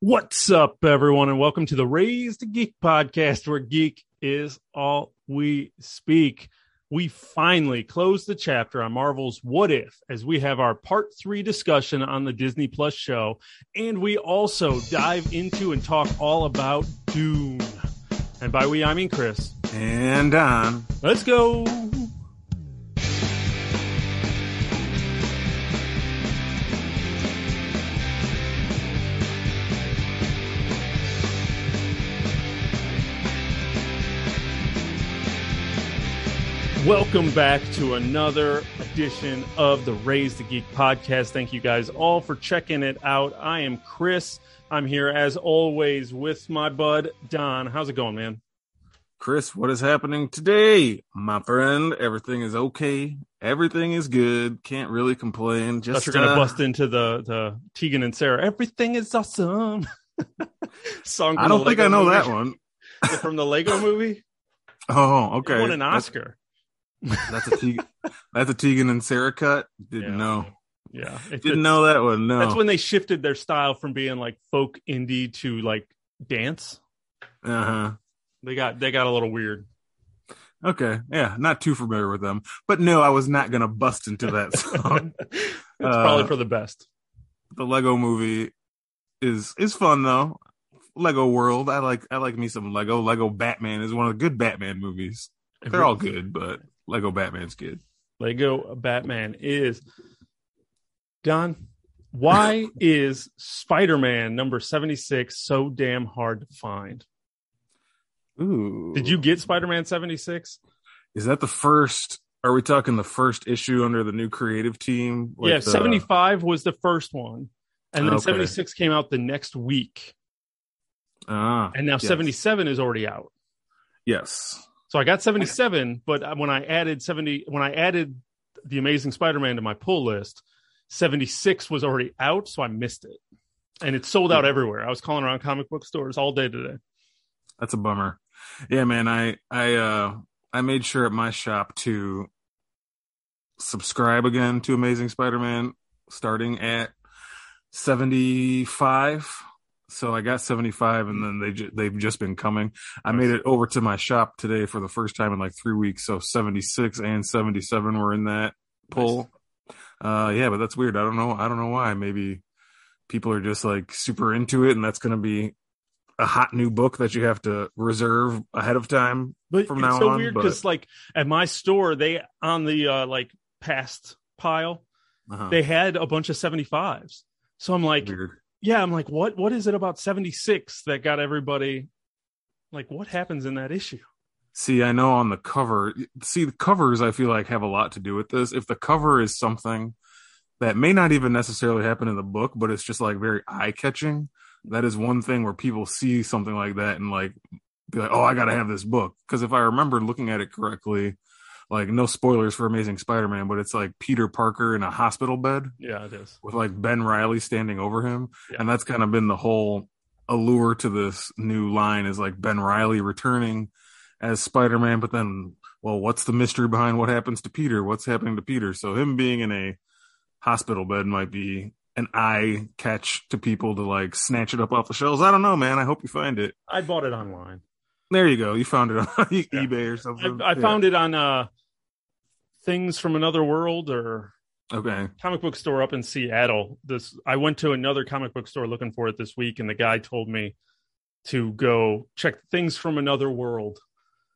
What's up, everyone, and welcome to the Raised Geek podcast, where geek is all we speak. We finally closed the chapter on Marvel's What If as we have our part three discussion on the Disney Plus show, and we also dive into and talk all about Dune. And by we, I mean Chris. And Don. Let's go. Welcome back to another edition of the Raise the Geek podcast. Thank you guys all for checking it out. I am Chris. I'm here as always with my bud Don. How's it going, man? Chris, what is happening today, my friend? Everything is okay. Everything is good. Can't really complain. Just you're gonna uh, bust into the the Tegan and Sara. Everything is awesome. Song. I don't think I know movie. that one. from the Lego movie. Oh, It okay. won an Oscar. That's, a Tegan. That's a Tegan and Sara cut. Didn't Yeah. know. Yeah, it- Didn't know that one. No. That's when they shifted their style from being like folk indie to like dance. uh huh. They got they got a little weird. Okay. Yeah. Not too familiar with them, but no, I was not gonna bust into that song. it's probably Uh, for the best. the Lego movie is is fun though. Lego World. I like I like me some Lego. Lego Batman is one of the good Batman movies. They're all good, but Lego Batman's good. Lego Batman is Don. Why is Spider-Man number 76 so damn hard to find? Ooh. Did you get Spider-Man 76? Is that the first? Are we talking the first issue under the new creative team? Like yeah, the- 75 was the first one. And then Okay. 76 came out the next week. Ah, And now yes. 77 is already out. Yes. So I got 77, but when I added 70, when I added the Amazing Spider-Man to my pull list, 76 was already out, so I missed it. And it sold out everywhere. I was calling around comic book stores all day today. That's a bummer. Yeah, man. I I uh I made sure at my shop to subscribe again to Amazing Spider-Man, starting at seventy five. So I got seventy five, and then they ju- they've just been coming. I made it over to my shop today for the first time in like three weeks. So seventy six and seventy seven were in that pull. Uh, yeah, but that's weird. I don't know. I don't know why. Maybe people are just like super into it, and that's going to be a hot new book that you have to reserve ahead of time. But From it's now so on, weird but- because like at my store, they on the uh like past pile, Uh-huh. they had a bunch of 75s. So I'm like, Weird. Yeah, I'm like, what what is it about 76 that got everybody like what happens in that issue? See, I know on the cover. See, the covers I feel like have a lot to do with this. If the cover is something that may not even necessarily happen in the book, but it's just like very eye catching, that is one thing where people see something like that and like be like, "Oh, I got to have this book." Because if I remember looking at it correctly, like no spoilers for Amazing Spider-Man, but it's like Peter Parker in a hospital bed. Yeah, it is. with like Ben Reilly standing over him. Yeah. And that's kind of been the whole allure to this new line is like Ben Reilly returning as Spider Man, but then, well, what's the mystery behind what happens to Peter? What's happening to Peter? So him being in a hospital bed might be an eye catch to people to like snatch it up off the shelves. I don't know, man. I hope you find it. I bought it online. There you go. You found it on Yeah. eBay or I, something. I found it on uh things from another world or. Okay. comic book store up in Seattle. This I went to another comic book store looking for it this week, and the guy told me to go check things from another world.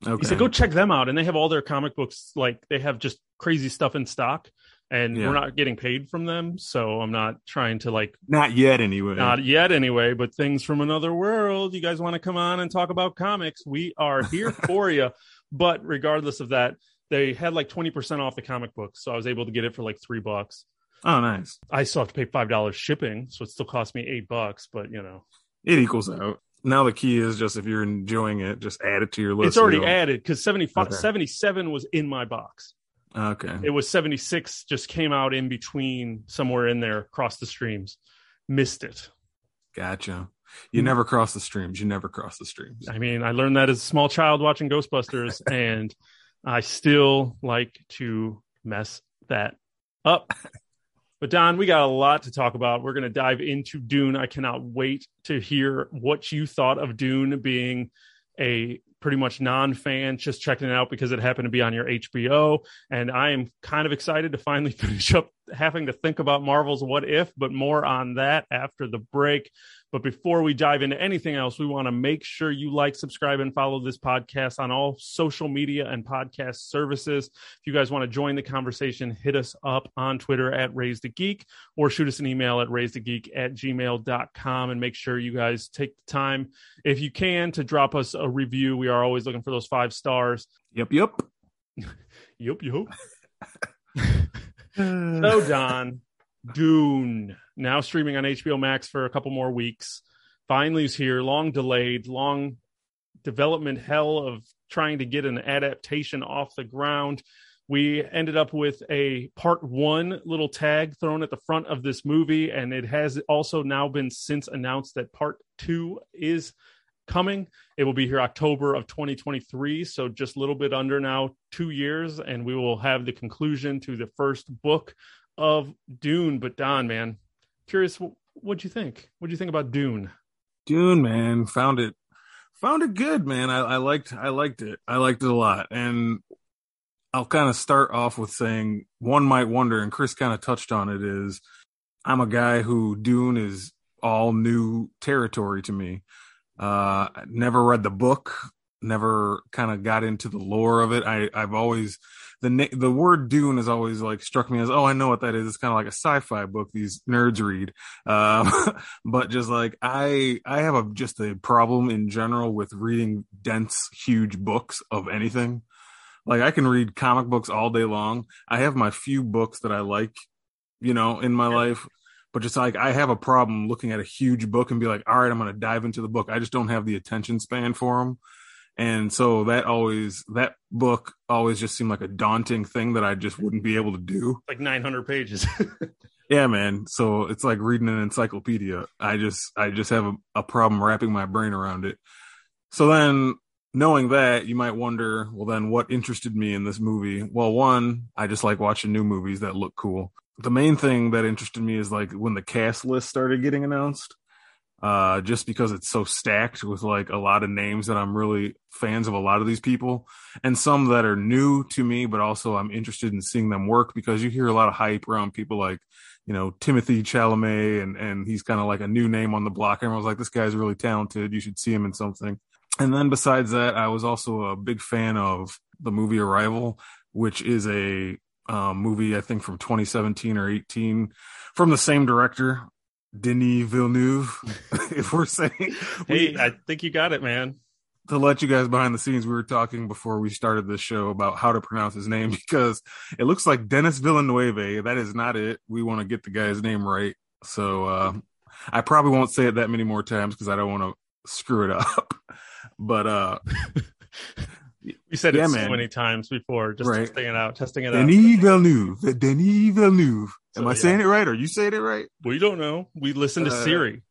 Okay. He said, "Go check them out," and they have all their comic books. Like they have just crazy stuff in stock, and Yeah. we're not getting paid from them, so I'm not trying to like Not yet, anyway. not yet anyway. But things from another world. You guys want to come on and talk about comics? We are here for you. But regardless of that, they had like 20% off the comic books, so I was able to get it for like three bucks. oh, nice. I still have to pay five dollars shipping, so it still cost me eight bucks. But you know, It equals out. Now the key is just if you're enjoying it, just add it to your list. it's already added because 75 Okay. 77 was in my box. Okay. It was 76 just came out in between somewhere in there across the streams. Missed it. Gotcha. You hmm. never cross the streams. You never cross the streams. I mean, I learned that as a small child watching Ghostbusters, and I still like to mess that up. But Don, we got a lot to talk about. We're going to dive into Dune. I cannot wait to hear what you thought of Dune being a pretty much non-fan just checking it out because it happened to be on your HBO and I am kind of excited to finally finish up having to think about Marvel's what if but more on that after the break but before we dive into anything else, we want to make sure you like, subscribe, and follow this podcast on all social media and podcast services. If you guys want to join the conversation, hit us up on Twitter at Raised a Geek or shoot us an email at raisedageek at gmail.com and make sure you guys take the time, if you can, to drop us a review. We are always looking for those five stars. Yep, yep. yep, yep. Mm. so, Don, Dune now streaming on HBO Max for a couple more weeks. Finally is here, long delayed, long development hell of trying to get an adaptation off the ground. We ended up with a part one little tag thrown at the front of this movie, and it has also now been since announced that part two is coming. It will be here October of 2023, so just a little bit under now two years, and we will have the conclusion to the first book of Dune. But Don, man, curious, what'd you think? What'd you think about Dune? Dune, man, found it found it good, man. I, I liked I liked it. I liked it a lot, and I'll kind of start off with saying one might wonder, and Chris kind of touched on it. Is I'm a guy who Dune is all new territory to me. Uh, never read the book, never kind of got into the lore of it. I I've always the the word Dune has always like struck me as oh I know what that is. It's kind of like a sci-fi book these nerds read. Um, but just like I I have a just a problem in general with reading dense huge books of anything. Like I can read comic books all day long. I have my few books that I like, you know, in my yeah. life. But just like I have a problem looking at a huge book and be like, all right, I'm going to dive into the book. I just don't have the attention span for them and so that always that book always just seemed like a daunting thing that i just wouldn't be able to do. Like 900 pages. Yeah man. So it's like reading an encyclopedia. I just i just have a, a problem wrapping my brain around it. So then knowing that you might wonder well then what interested me in this movie? Well one i just like watching new movies that look cool the main thing that interested me is like when the cast list started getting announced uh, just because it's so stacked with like a lot of names that I'm really fans of a lot of these people and some that are new to me, but also I'm interested in seeing them work because you hear a lot of hype around people like, you know, Timothée Chalamet and, and he's kind of like a new name on the block. Everyone's like, this guy's really talented. You should see him in something. And then besides that, I was also a big fan of the movie Arrival, which is a um, movie, I think from 2017 or 18 from the same director. Denis Villeneuve, if we're saying. Hey, we, I think you got it, man. To let you guys behind the scenes, we were talking before we started this show about how to pronounce his name because it looks like Dennis Villeneuve. That is not it. We want to get the guy's name right. So uh, I probably won't say it that many more times because I don't want to screw it up. But uh we said yeah, it so man. many times before, just right. testing it out, testing it out. Denis. Villeneuve, Denis Villeneuve. Am so, I saying it right? Are you saying it right? We don't know. We listen to uh, Siri.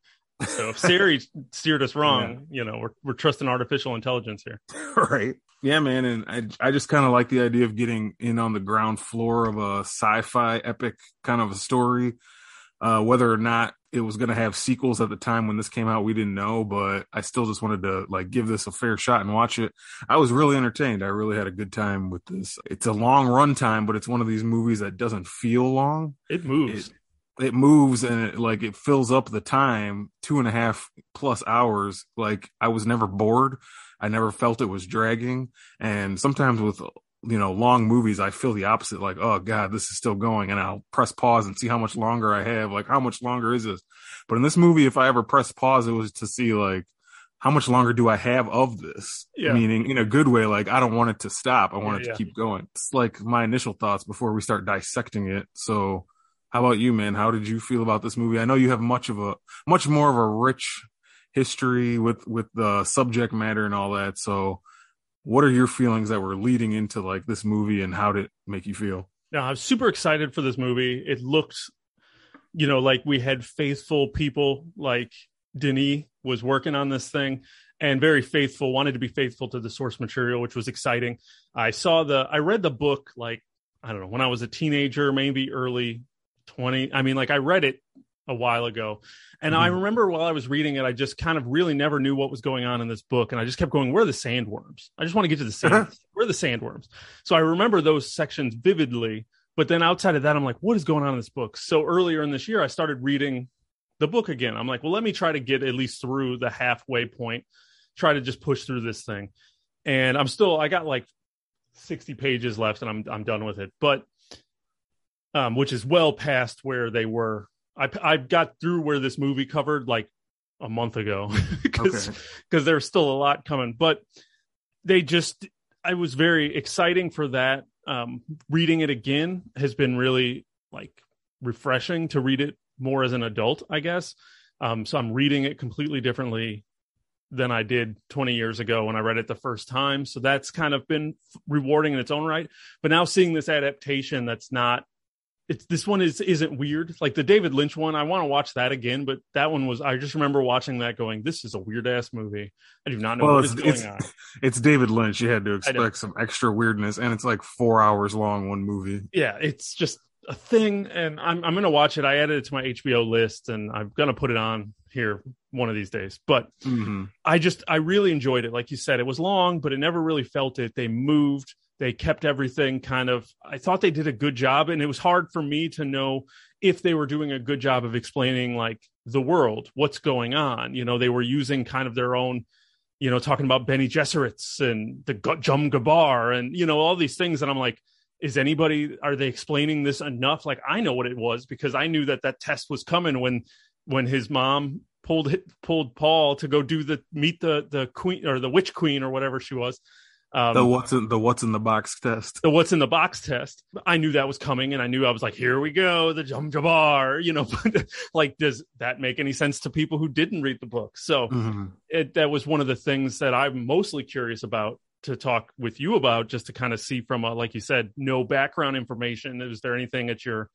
So if Siri steered us wrong, yeah. you know, we're we're trusting artificial intelligence here. right. Yeah, man. And I I just kind of like the idea of getting in on the ground floor of a sci-fi epic kind of a story. Uh, whether or not it was going to have sequels at the time when this came out, we didn't know, but I still just wanted to like give this a fair shot and watch it. I was really entertained. I really had a good time with this. It's a long run time, but it's one of these movies that doesn't feel long. It moves. It, it moves and it, like it fills up the time two and a half plus hours. Like I was never bored. I never felt it was dragging. And sometimes with you know long movies i feel the opposite like oh god this is still going and i'll press pause and see how much longer i have like how much longer is this? But in this movie if i ever press pause it was to see like how much longer do i have of this? Yeah. meaning in a good way like i don't want it to stop i want yeah, it to yeah. keep going. It's like my initial thoughts before we start dissecting it. So how about you man? How did you feel about this movie? I know you have much of a much more of a rich history with with the subject matter and all that so what are your feelings that were leading into like this movie and how did it make you feel? Yeah, I'm super excited for this movie. It looked, you know, like we had faithful people like Denis was working on this thing and very faithful, wanted to be faithful to the source material, which was exciting. I saw the, I read the book like, I don't know, when I was a teenager, maybe early 20. I mean, like I read it a while ago. And I Mhm. remember while I was reading it, I just kind of really never knew what was going on in this book. And I just kept going, where are the sandworms? I just want to get to the sand. where are the sandworms? So I remember those sections vividly. But then outside of that, I'm like, what is going on in this book? So earlier in this year, I started reading the book again. I'm like, well, let me try to get at least through the halfway point, try to just push through this thing. And I'm still, I got like 60 pages left and I'm, I'm done with it. But, um, which is well past where they were. I, I got through where this movie covered like a month ago because Okay. because there's still a lot coming. But they just, I was very exciting for that. Um, reading it again has been really like refreshing to read it more as an adult, I guess. Um, so I'm reading it completely differently than I did 20 years ago when I read it the first time. So that's kind of been f- rewarding in its own right. But now seeing this adaptation that's not it's this one is isn't weird. Like the David Lynch one, I want to watch that again, but that one was I just remember watching that going, This is a weird ass movie. I do not know Well, what is it's- going it's- on. It's David Lynch. You had to expect some extra weirdness, and it's like four hours long. One movie. yeah, it's just a thing, and I'm I'm gonna watch it. I added it to my HBO list, and I'm gonna put it on here one of these days. But hmm I just I really enjoyed it. Like you said, it was long, but it never really felt it. They moved, they kept everything kind of. I thought they did a good job, and it was hard for me to know if they were doing a good job of explaining like the world, what's going on. You know, they were using kind of their own. You know, talking about Bene Gesserit's and the gom jabbar and you know all these things, and I'm like, is anybody are they explaining this enough? Like I know what it was because I knew that that test was coming when when his mom pulled pulled Paul to go do the meet the the queen or the witch queen or whatever she was. Um, The what's in the what's in the box test. the what's in the box test. I knew that was coming, and I knew I was like, "Here we go, the gom jabbar." You know, but like, does that make any sense to people who didn't read the book? So Mhm. it, that was one of the things that I'm mostly curious about to talk with you about, just to kind of see from a, like you said, no background information. Is there anything that you're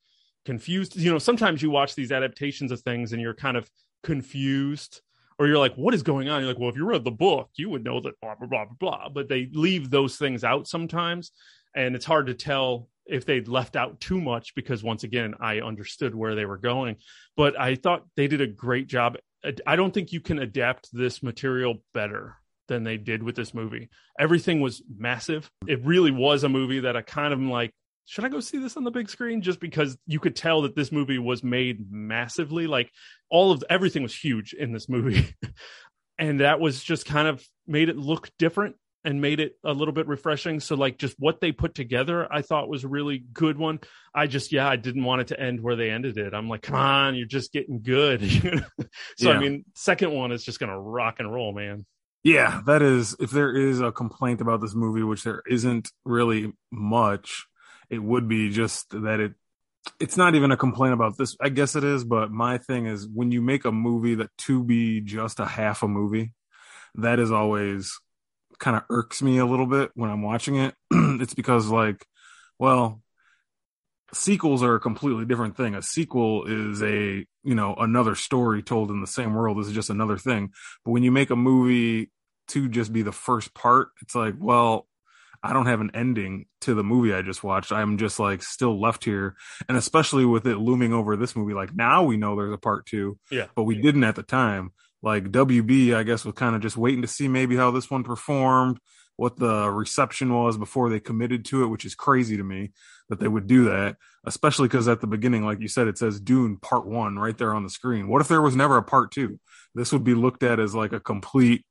confused? You know, sometimes you watch these adaptations of things and you're kind of confused, or you're like, what is going on? You're like, well, if you read the book, you would know that blah blah blah blah blah. But they leave those things out sometimes, and it's hard to tell if they'd left out too much because once again, I understood where they were going. But I thought they did a great job. I don't think you can adapt this material better than they did with this movie. Everything was massive. It really was a movie that I kind of like, should I go see this on the big screen? Just because you could tell that this movie was made massively. Like all of everything was huge in this movie. and that was just kind of made it look different and made it a little bit refreshing. So like just what they put together, I thought was a really good one. I just yeah, I didn't want it to end where they ended it. I'm like, come on, you're just getting good. so I mean, second one is just gonna rock and roll, man. Yeah, that is. If there is a complaint about this movie, which there isn't really much, it would be just that it. It's not even a complaint about this. I guess it is, but my thing is when you make a movie that to be just a half a movie, that is always kind of irks me a little bit when I'm watching it. it's because like, well, sequels are a completely different thing. A sequel is a, you know, another story told in the same world. This is just another thing. But when you make a movie to just be the first part, it's like, well, I don't have an ending to the movie I just watched. I'm just like still left here. And especially with it looming over this movie, like now we know there's a part two, Yeah. but we didn't at the time. Like WB, I guess, was kind of just waiting to see maybe how this one performed, what the reception was before they committed to it, which is crazy to me that they would do that, especially because at the beginning, like you said, it says Dune Part One right there on the screen. What if there was never a part two? This would be looked at as like a complete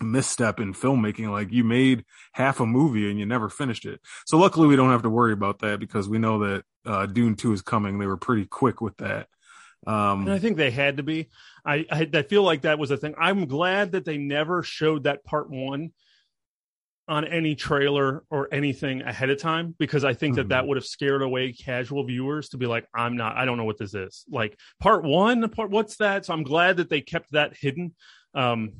misstep in filmmaking. Like you made half a movie and you never finished it. So luckily, we don't have to worry about that because we know that uh, Dune Two is coming. They were pretty quick with that. Um, And I think they had to be. I, I I feel like that was a thing. I'm glad that they never showed that part one on any trailer or anything ahead of time because I think that that would have scared away casual viewers to be like, I'm not, I don't know what this is. Like part one, part what's that? So I'm glad that they kept that hidden. Um,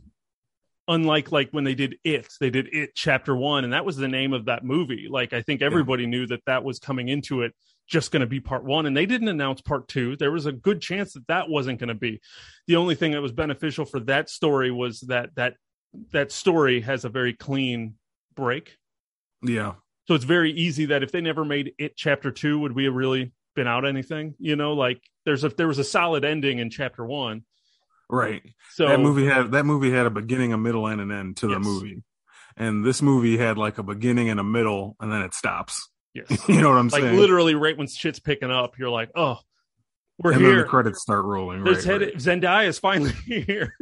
unlike like when they did it, they did it chapter one, and that was the name of that movie. Like I think everybody knew that that was coming into it just going to be part one and they didn't announce part two there was a good chance that that wasn't going to be the only thing that was beneficial for that story was that that that story has a very clean break yeah, so it's very easy that if they never made it chapter two would we have really been out anything. You know, like there's a there was a solid ending in chapter one. Right. So that movie had that movie had a beginning, a middle, and an end to the movie. And this movie had like a beginning and a middle, and then it stops. yes. you know what I'm like saying? Like literally right when shit's picking up, you're like, oh, we're and then here. the credits start rolling. Right, head- right, Zendaya is finally here.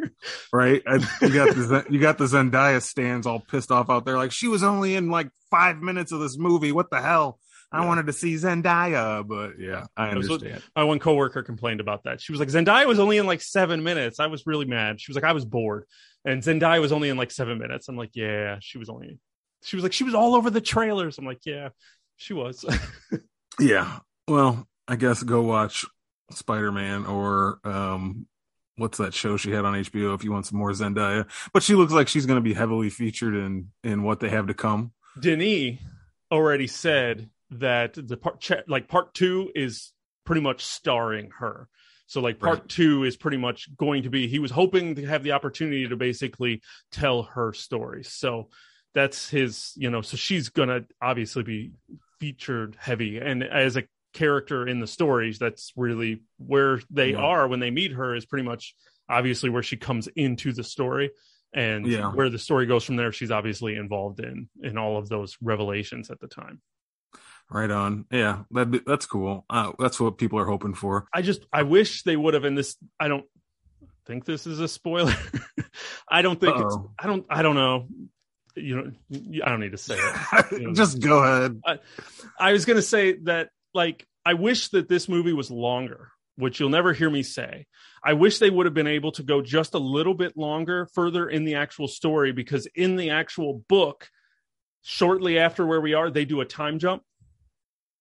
right? And you got the you got the Zendaya stands all pissed off out there, like she was only in like five minutes of this movie. What the hell? I Yeah. wanted to see Zendaya, but yeah, I was what- understand. My one coworker complained about that. She was like, Zendaya was only in like seven minutes. I was really mad. She was like, I was bored, and Zendaya was only in like seven minutes. I'm like, yeah, she was only. She was like, she was all over the trailers. I'm like, yeah, she was. Yeah. Well, I guess go watch Spider Man or um, what's that show she had on HBO if you want some more Zendaya. But she looks like she's going to be heavily featured in in what they have to come. Denis already said that the part, like part two, is pretty much starring her. So like part Right. two is pretty much going to be. He was hoping to have the opportunity to basically tell her story. So that's his, you know. So she's gonna obviously be featured heavy, and as a character in the stories, that's really where they Yeah. are when they meet her. Is pretty much obviously where she comes into the story and Yeah. where the story goes from there she's obviously involved in in all of those revelations at the time Right on. Yeah, that that's cool. Uh, that's what people are hoping for. i just i wish they would have and this i don't think this is a spoiler i don't think it's Uh-oh. i don't i don't know you know i don't need to say it Just go ahead. i was going to say that like i wish that this movie was longer which you'll never hear me say i wish they would have been able to go just a little bit longer further in the actual story because in the actual book shortly after where we are they do a time jump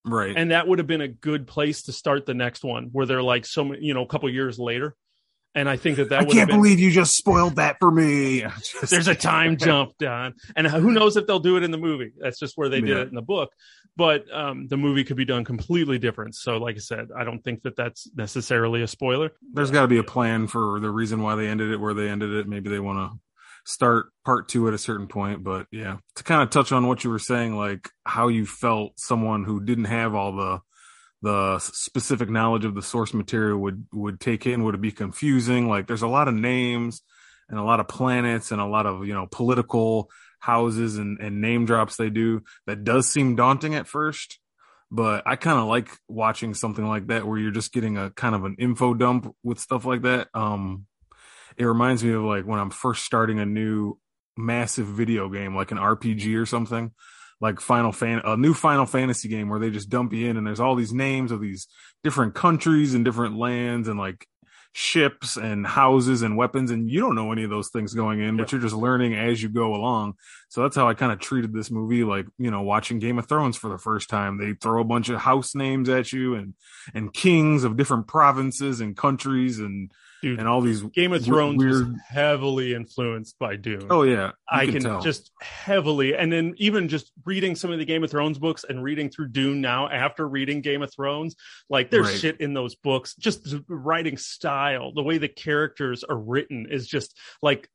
Right. and that would have been a good place to start the next one where they're like so many you know a couple years later. And i think that that I would can't been believe you just spoiled that for me. Just- there's a time jump don. And who knows if they'll do it in the movie. That's just where they did it in the book. But um, the movie could be done completely different. So like i said i don't think that that's necessarily a spoiler. There's got to be a plan for the reason why they ended it where they ended it. Maybe they want to start part two at a certain point. But yeah, to kind of touch on what you were saying, like how you felt someone who didn't have all the the specific knowledge of the source material would would take in would it be confusing like there's a lot of names and a lot of planets and a lot of you know political houses and, and name drops they do that does seem daunting at first but I kind of like watching something like that where you're just getting a kind of an info dump with stuff like that. Um, it reminds me of like when I'm first starting a new massive video game, like an RPG or something, like Final Fan, a new Final Fantasy game where they just dump you in and there's all these names of these different countries and different lands and like ships and houses and weapons and you don't know any of those things going in but Yeah. you're just learning as you go along so that's how i kind of treated this movie like you know watching game of thrones for the first time they throw a bunch of house names at you and and kings of different provinces and countries and Dude, and all these game of thrones was heavily influenced by dune oh yeah I can, tell. just heavily, and then even just reading some of the Game of Thrones books and reading through Dune now after reading Game of Thrones, like there's Right. shit in those books. Just the writing style, the way the characters are written is just like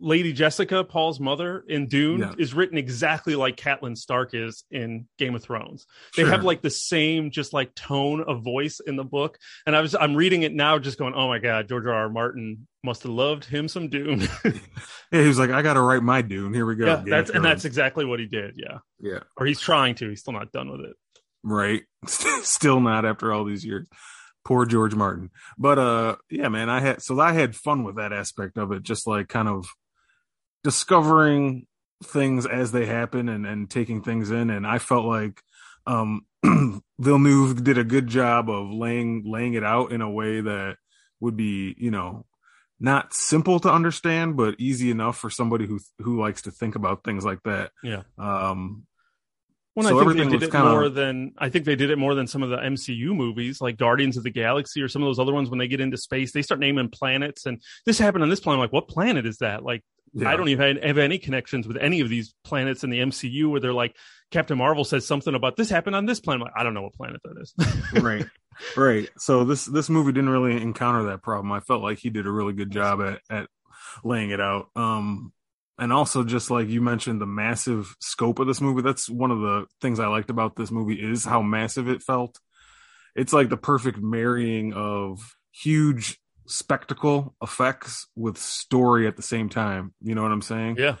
Lady Jessica, Paul's mother in Dune, Yeah. is written exactly like Catelyn Stark is in Game of Thrones. They Sure. have like the same just like tone of voice in the book. And I was I'm reading it now, just going, oh my god, George R. R. Martin must have loved him some Dune. yeah he was like i gotta write my dune here we go yeah, Game that's and that's exactly what he did. Yeah, yeah or he's trying to. He's still not done with it. right still not after all these years poor george martin. But uh yeah man i had so i had fun with that aspect of it just like kind of discovering things as they happen and and taking things in. And i felt like um villeneuve did a good job of laying laying it out in a way that would be you know not simple to understand but easy enough for somebody who who likes to think about things like that. Yeah. um When So I think they everything did it kinda- more than I think they did it more than some of the MCU movies, like Guardians of the Galaxy or some of those other ones. When they get into space, they start naming planets, and this happened on this planet. I'm like, what planet is that? Like, yeah. I don't even have any connections with any of these planets in the MCU where they're like, Captain Marvel says something about this happened on this planet. Like, I don't know what planet that is. right right so this this movie didn't really encounter that problem i felt like he did a really good job at at laying it out um and also just like you mentioned the massive scope of this movie that's one of the things i liked about this movie is how massive it felt it's like the perfect marrying of huge spectacle effects with story at the same time. You know what I'm saying? Yeah.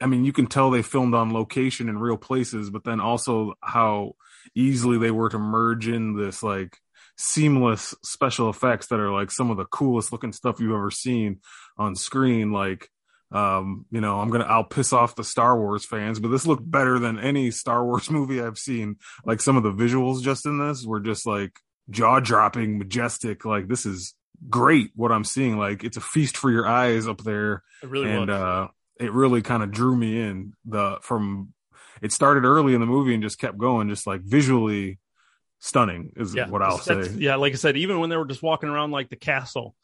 I mean, you can tell they filmed on location in real places, but then also how easily they were to merge in this like seamless special effects that are like some of the coolest looking stuff you've ever seen on screen. Like, um, you know, I'm gonna I'll piss off the Star Wars fans, but this looked better than any Star Wars movie I've seen. Like some of the visuals just in this were just like jaw dropping, majestic. Like this is great what I'm seeing. Like it's a feast for your eyes up there. It really and was. uh it really kind of drew me in the from it started early in the movie and just kept going, just like visually stunning is yeah, what I'll say. Yeah, like I said, even when they were just walking around like the castle,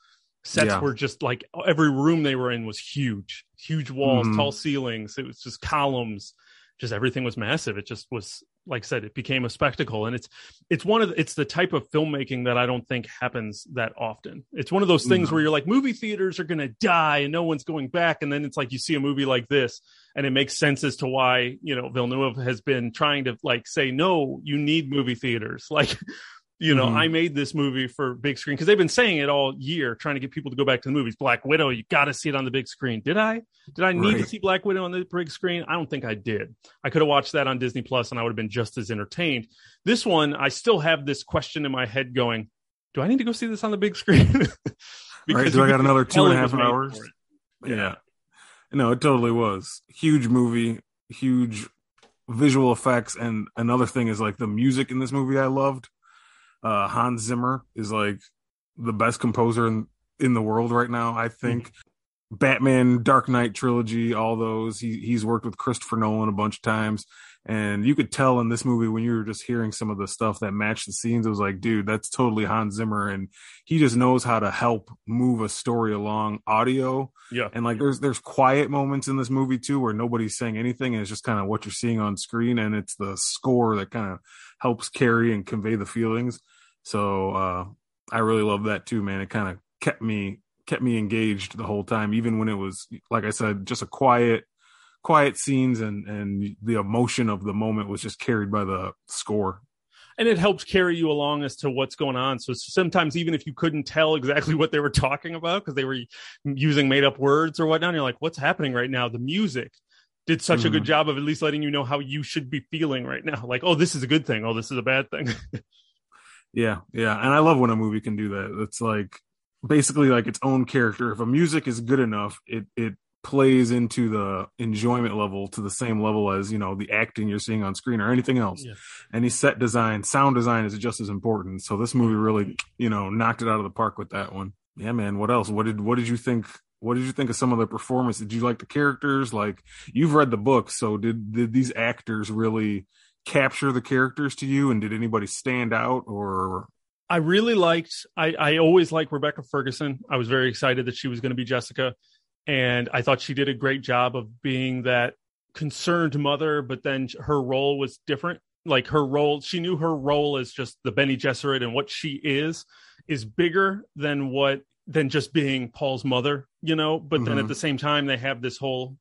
sets Yeah. were just like every room they were in was huge, huge walls, Mhm. tall ceilings. It was just columns, just everything was massive. It just was like I said, it became a spectacle, and it's it's one of the, it's the type of filmmaking that I don't think happens that often. It's one of those things No. where you're like, movie theaters are going to die and no one's going back, and then it's like you see a movie like this, and it makes sense as to why you know Villeneuve has been trying to like say no, you need movie theaters, like. You know, Mhm. I made this movie for big screen because they've been saying it all year, trying to get people to go back to the movies. Black Widow, you got to see it on the big screen. Did I? Did I need to see Black Widow on the big screen? I don't think I did. I could have watched that on Disney Plus and I would have been just as entertained. This one, I still have this question in my head going, do I need to go see this on the big screen? Right? Do I got another two and a half hours? it. Yeah. No, it totally was. Huge movie, huge visual effects. And another thing is like the music in this movie I loved. Uh Hans Zimmer is like the best composer in, in the world right now, I think. Batman, Dark Knight trilogy, all those. He he's worked with Christopher Nolan a bunch of times. And you could tell in this movie when you were just hearing some of the stuff that matched the scenes, it was like, dude, that's totally Hans Zimmer. And he just knows how to help move a story along audio. Yeah. and like there's there's quiet moments in this movie too where nobody's saying anything. And it's just kind of what you're seeing on screen. And it's the score that kind of helps carry and convey the feelings. So uh i really love that too man. It kind of kept me kept me engaged the whole time even when it was like i said just a quiet quiet scenes and and the emotion of the moment was just carried by the score and it helps carry you along as to what's going on. So sometimes even if you couldn't tell exactly what they were talking about because they were using made up words or whatnot, you're like, what's happening right now? The music did such a good Mhm. job of at least letting you know how you should be feeling right now. Like, oh, this is a good thing. Oh, this is a bad thing. Yeah, yeah, and I love when a movie can do that. It's like basically like its own character. If a music is good enough, it it plays into the enjoyment level to the same level as you know the acting you're seeing on screen or anything else. Yeah. Any set design, sound design is just as important. So this movie really, you know, knocked it out of the park with that one. Yeah, man. What else? What did what did you think? What did you think of some of the performance? Did you like the characters? Like you've read the book, so did did these actors really capture the characters to you? And did anybody stand out or I really liked. I I always liked Rebecca Ferguson. I was very excited that she was going to be Jessica, and I thought she did a great job of being that concerned mother. But then her role was different. Like her role, she knew her role as just the Bene Gesserit and what she is is bigger than what than just being Paul's mother. You know. But then at Mhm. the same time, they have this whole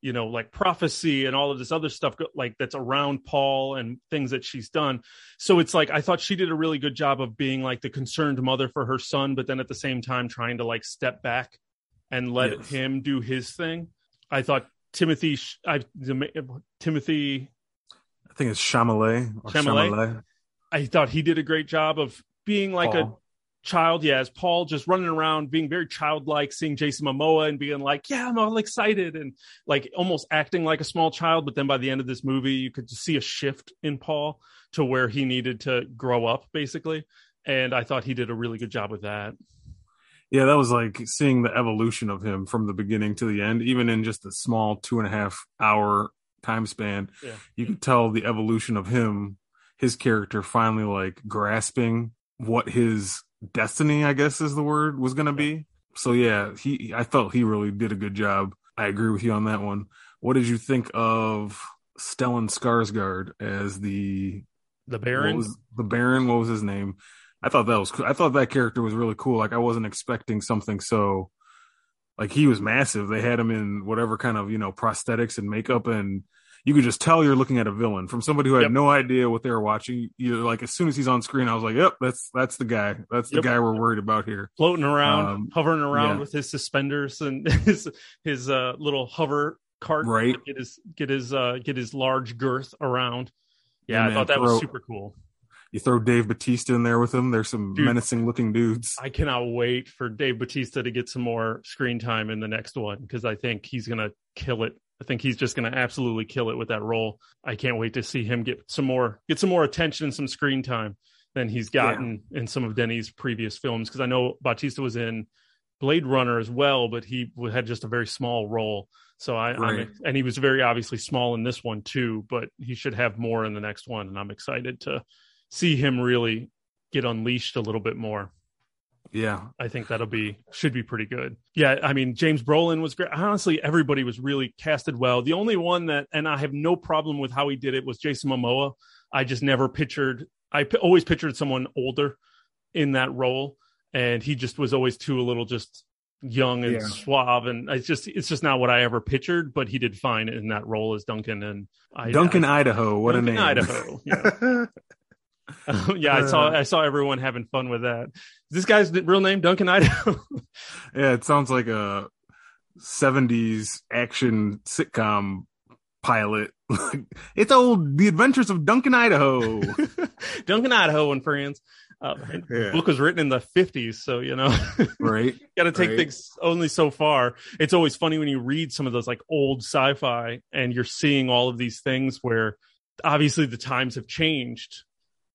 you know like prophecy and all of this other stuff like that's around paul and things that she's done so it's like i thought she did a really good job of being like the concerned mother for her son but then at the same time trying to like step back and let Yes. him do his thing i thought timothy I, timothy I think it's Chalamet? Chalamet. i thought he did a great job of being like a child, yeah, as Paul just running around being very childlike, seeing Jason Momoa and being like, yeah, I'm all excited and like almost acting like a small child. But then by the end of this movie, you could see a shift in Paul to where he needed to grow up, basically. And I thought he did a really good job with that. Yeah, that was like seeing the evolution of him from the beginning to the end, even in just a small two and a half hour time span. Yeah. You could tell the evolution of him, his character finally like grasping what his destiny, I guess is the word, was going to be. So yeah, he, I felt he really did a good job. I agree with you on that one. What did you think of Stellan Skarsgård as the The Baron. the Baron? What was his name? I thought that was cool. I thought that character was really cool. Like I wasn't expecting something so like he was massive. They had him in whatever kind of, you know, prosthetics and makeup and you could just tell you're looking at a villain from somebody who had Yep. no idea what they were watching. You like as soon as he's on screen, I was like, "Yep, that's that's the guy. That's the Yep. guy we're worried about here." floating around, Um, hovering around yeah. with his suspenders and his his uh, little hover cart, Right. Get his get his uh, get his large girth around. Yeah, Yeah, I man, thought that was super cool. You throw Dave Bautista in there with him. There's some Dude. menacing looking dudes. I cannot wait for Dave Bautista to get some more screen time in the next one because I think he's gonna kill it. I think he's just gonna absolutely kill it with that role. I can't wait to see him get some more get some more attention and some screen time than he's gotten in some of Denny's previous films because I know Bautista was in Blade Runner as well, but he had just a very small role. So I, Right. I'm, and he was very obviously small in this one too, but he should have more in the next one, and I'm excited to see him really get unleashed a little bit more. Yeah, I think that'll be should be pretty good. Yeah, I mean James Brolin was great. Honestly, everybody was really casted well. The only one that, and I have no problem with how he did it, was Jason Momoa. I just never pictured. I p- always pictured someone older in that role, and he just was always too a little just young and Yeah. suave, and it's just it's just not what I ever pictured. But he did fine in that role as Duncan, and I, Duncan, I, Idaho. What Duncan, a name. Idaho. Yeah. yeah, I saw I saw everyone having fun with that. Is this guy's real name Duncan Idaho? yeah, it sounds like a 70s action sitcom pilot. it's old The Adventures of Duncan, Idaho. Duncan Idaho and friends. Uh, Yeah. The book was written in the 50s, so you know, right? got to take Right. things only so far. It's always funny when you read some of those like old sci-fi and you're seeing all of these things where obviously the times have changed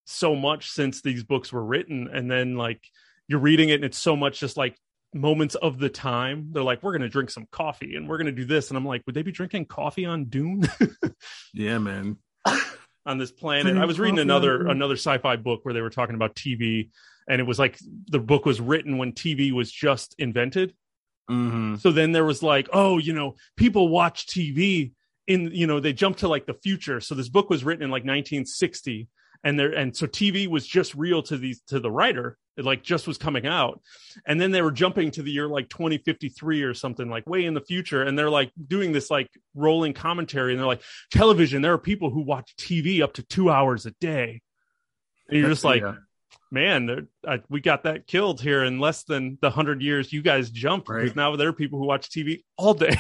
so much since these books were written, and then like you're reading it and it's so much just like moments of the time. They're like, we're gonna drink some coffee and we're gonna do this, and I'm like, would they be drinking coffee on Dune? Yeah, man. on this planet. I was reading another another sci-fi book where they were talking about TV, and it was like the book was written when TV was just invented. hmm So then there was like, oh, you know, people watch TV in, you know, they jump to like the future. So this book was written in like 1960, and there, and so TV was just real to these to the writer. It like just was coming out, and then they were jumping to the year like 2053 or something like way in the future, and they're like doing this like rolling commentary, and they're like, television. There are people who watch TV up to two hours a day. And you're just like, Yeah. Man, I, we got that killed here in less than the hundred years you guys jumped. Because Right. now there are people who watch TV all day.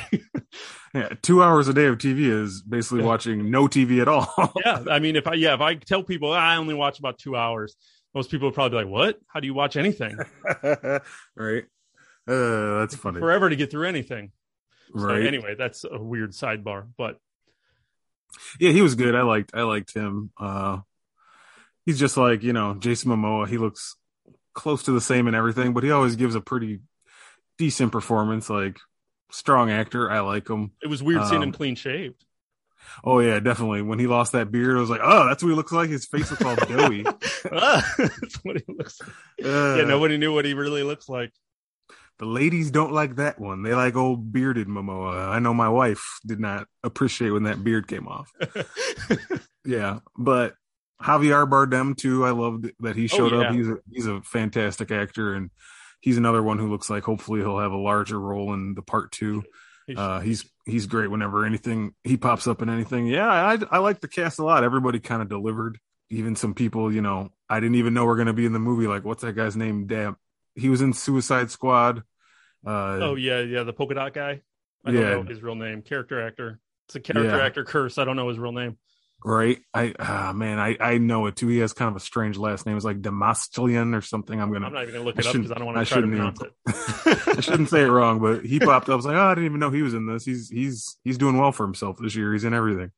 yeah, two hours a day of TV is basically Yeah. watching no TV at all. yeah, I mean, if I yeah, if I tell people "Ah, I only watch about two hours, most people would probably be like, "What? How do you watch anything? right? Uh, that's funny. Forever to get through anything." So Right? anyway, that's a weird sidebar, but Yeah, he was good. I liked I liked him. Uh he's just like, you know, Jason Momoa. He looks close to the same in everything, but he always gives a pretty decent performance, like strong actor. I like him. it was weird seeing him Um, clean shaved. Oh yeah, definitely. When he lost that beard, I was like, oh, that's what he looks like. His face looks all doughy. Ah, that's what he looks like. Uh, yeah, nobody knew what he really looks like. the ladies don't like that one. They like old bearded Momoa. I know my wife did not appreciate when that beard came off. Yeah, but Javier Bardem too. I loved that he showed Oh, yeah. up. He's a, he's a fantastic actor, and he's another one who looks like hopefully he'll have a larger role in the part two. Uh, he's he's great whenever anything he pops up in anything. Yeah, I I like the cast a lot. Everybody kind of delivered. Even some people, you know, I didn't even know we're going to be in the movie. Like, what's that guy's name? Damn, he was in Suicide Squad. Uh, oh yeah, yeah, the polka dot guy. I don't Yeah. know his real name. Character actor. It's a character Yeah. actor curse. I don't know his real name. Right. I ah, man, I I know it too. He has kind of a strange last name. It's like Demastian or something. I'm gonna I'm not even gonna look I it up because I don't want to try to pronounce even- it. I shouldn't say it wrong, but he popped up. I was like, oh, I didn't even know he was in this. He's he's he's doing well for himself this year. He's in everything.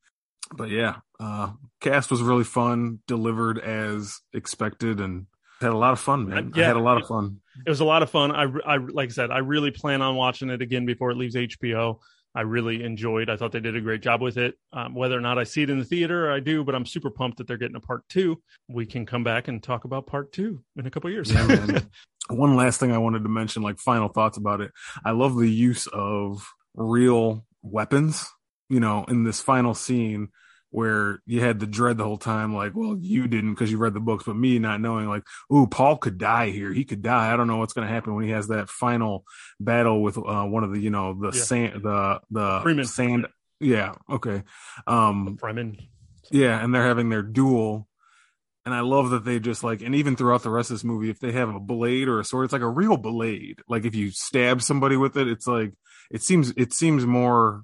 But yeah, uh cast was really fun, delivered as expected, and had a lot of fun, man. Yeah. I had a lot of fun. it was a lot of fun. I, I like I said, I really plan on watching it again before it leaves HBO. I really enjoyed. I thought they did a great job with it. Um, whether or not I see it in the theater, I do, but I'm super pumped that they're getting a part two. We can come back and talk about part two in a couple years. Yeah. One last thing I wanted to mention, like final thoughts about it. I love the use of real weapons, you know, in this final scene where you had the dread the whole time, like, well, you didn't because you read the books, but me not knowing, like, ooh, Paul could die here. He could die. I don't know what's going to happen when he has that final battle with uh, one of the, you know, the Yeah. sand, the the Fremen. sand. Yeah, okay. Um Fremen. yeah, and they're having their duel. And I love that they just like, and even throughout the rest of this movie, if they have a blade or a sword, it's like a real blade. Like if you stab somebody with it, it's like it seems it seems more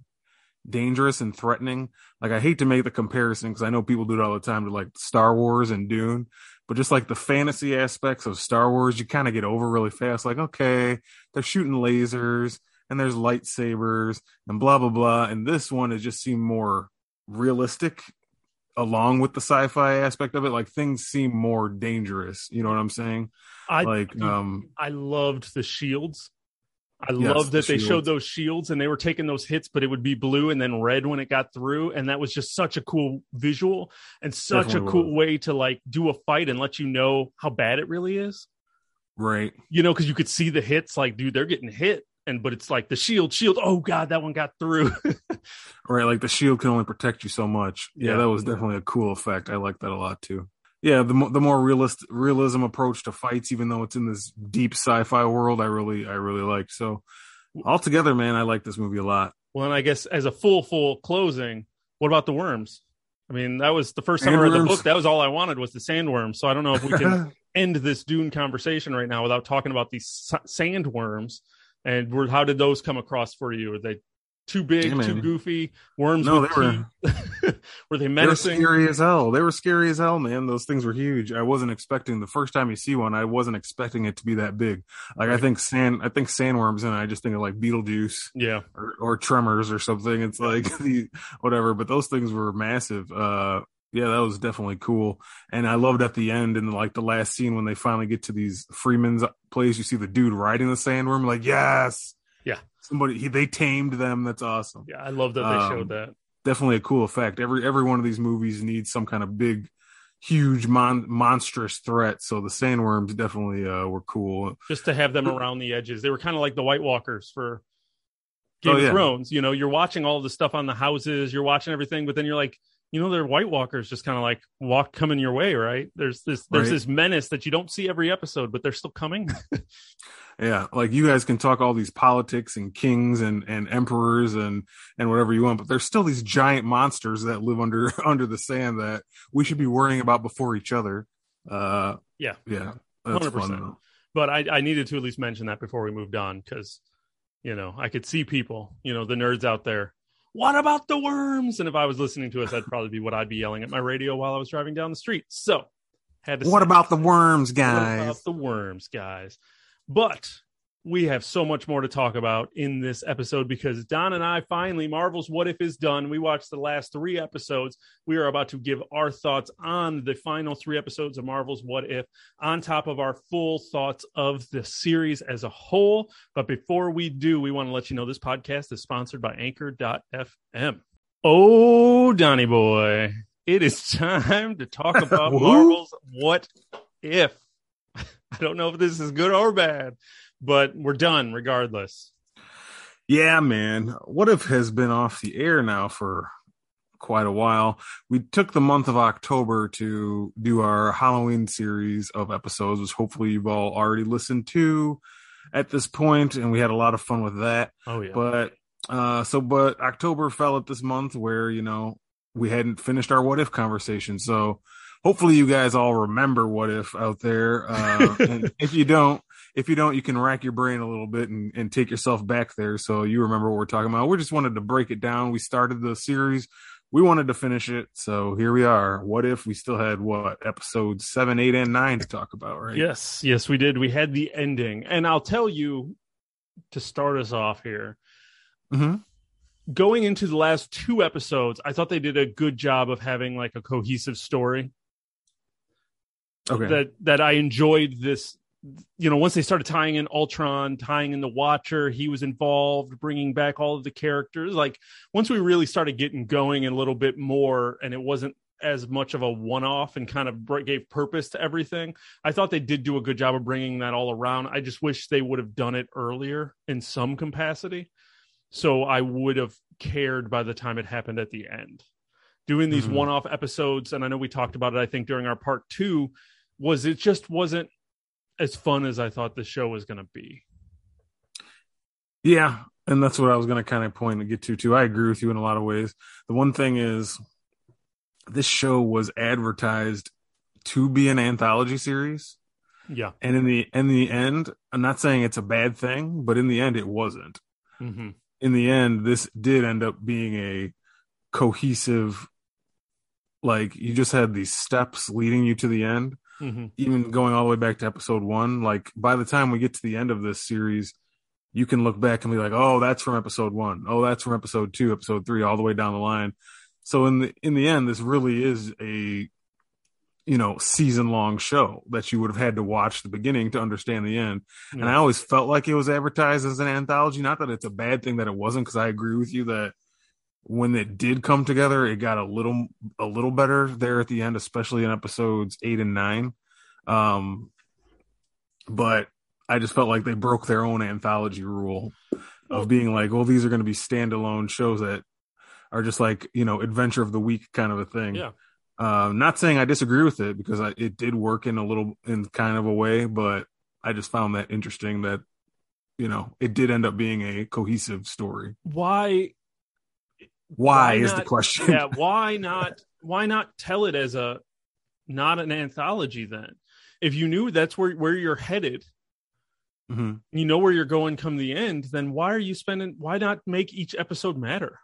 dangerous and threatening. Like I hate to make the comparison because I know people do it all the time to like Star Wars and Dune, but just like the fantasy aspects of Star Wars, you kind of get over really fast. Like okay, they're shooting lasers and there's lightsabers and blah blah blah, and this one it just seemed more realistic along with the sci-fi aspect of it like things seem more dangerous you know what i'm saying I like um I loved the shields. I Yes, loved the that they showed those shields and they were taking those hits, but it would be blue and then red when it got through. And that was just such a cool visual and such Definitely a cool way to like do a fight and let you know how bad it really is. right You know, because you could see the hits, like, dude, they're getting hit. And but it's like the shield, shield. Oh god, that one got through. right like the shield can only protect you so much yeah, Yeah. that was definitely a cool effect i like that a lot too yeah the, the more realist realism approach to fights even though it's in this deep sci-fi world i really i really like so altogether man i like this movie a lot well, and I guess as a full, full closing, what about the worms? I mean, that was the first time I read the book. That was all I wanted was the sandworms. So I don't know if we can end this Dune conversation right now without talking about these sandworms and how did those come across for you? Were they too big, Yeah, too goofy? Worms? No, they were- were they they were menacing? scary as hell they were scary as hell man those things were huge i wasn't expecting the first time you see one i wasn't expecting it to be that big like i think sand i think sandworms and i just think of like beetlejuice Yeah, or, or tremors or something. It's like the whatever, but those things were massive. Uh, yeah, that was definitely cool. And I loved at the end and like the last scene when they finally get to these Fremen's place, you see the dude riding the sandworm. Like, yes, Yeah. somebody he, they tamed them. That's awesome. yeah. I love that they Um, showed that. Definitely a cool effect. Every every one of these movies needs some kind of big, huge, mon- monstrous threat. So the sandworms definitely uh, were cool. Just to have them around the edges. They were kind of like the White Walkers for Game Oh, of yeah. Thrones. You know, you're watching all the stuff on the houses, you're watching everything, but then you're like, you know, they're White Walkers just kind of like walk coming your way, right? There's this there's Right. this menace that you don't see every episode, but they're still coming. Yeah, like you guys can talk all these politics and kings and and emperors and and whatever you want, but there's still these giant monsters that live under under the sand that we should be worrying about before each other. Uh, Yeah. yeah, that's 100%. fun. But I, I needed to at least mention that before we moved on because you know i could see people you know the nerds out there what about the worms and if i was listening to us that'd probably be what i'd be yelling at my radio while i was driving down the street so had to What about the worms, what guys? about the worms guys but we have so much more to talk about in this episode because Don and I finally, Marvel's What If is done. We watched the last three episodes. We are about to give our thoughts on the final three episodes of Marvel's What If, on top of our full thoughts of the series as a whole. But before we do, we want to let you know this podcast is sponsored by Anchor.fm. Oh, Donnie boy, it is time to talk about Marvel's What If. I don't know if this is good or bad, but we're done regardless. Yeah, man. What if has been off the air now for quite a while. We took the month of October to do our Halloween series of episodes, which hopefully you've all already listened to at this point, and we had a lot of fun with that. Oh yeah. But uh so but October fell at this month where, you know, we hadn't finished our what if conversation. So hopefully you guys all remember what if out there. Uh if you don't, if you don't, you can rack your brain a little bit and, and take yourself back there so you remember what we're talking about. We just wanted to break it down. We started the series. We wanted to finish it. So here we are. What if we still had what episodes seven, eight, and nine to talk about, right? Yes, yes, we did. We had the ending. And I'll tell you to start us off here. hmm Going into the last two episodes, I thought they did a good job of having like a cohesive story. Okay. That that I enjoyed this you know, once they started tying in Ultron, tying in the Watcher, he was involved, bringing back all of the characters. Like once we really started getting going a little bit more, and it wasn't as much of a one-off and kind of gave purpose to everything. I thought they did do a good job of bringing that all around. I just wish they would have done it earlier in some capacity, so I would have cared by the time it happened at the end. Doing these Mhm. one-off episodes, and I know we talked about it. I think during our part two, was it just wasn't as fun as I thought the show was going to be. Yeah, and that's what I was going to kind of point and get to too. I agree with you in a lot of ways. The one thing is, this show was advertised to be an anthology series, Yeah. and in the in the end, I'm not saying it's a bad thing, but in the end, it wasn't. Mm-hmm. In the end, this did end up being a cohesive. Like you just had these steps leading you to the end, Mm-hmm. even going all the way back to episode one. Like by the time we get to the end of this series, you can look back and be like, "Oh, that's from episode one. Oh, that's from episode two, episode three, all the way down the line." So in the in the end, this really is a you know season long show that you would have had to watch the beginning to understand the end. And I always felt like it was advertised as an anthology. Not that it's a bad thing that it wasn't, because I agree with you that when it did come together, it got a little a little better there at the end, especially in episodes eight and nine. Um, but I just felt like they broke their own anthology rule of being like, well, these are going to be standalone shows that are just like you know adventure of the week kind of a thing. Yeah. Uh, not saying I disagree with it because I, it did work in a little in kind of a way, but I just found that interesting that you know it did end up being a cohesive story. Why? Why, Why is the question? Yeah. Why not? Why not tell it as a not an anthology then? If you knew that's where where you're headed, Mhm. you know where you're going come the end, then why are you spending? Why not make each episode matter?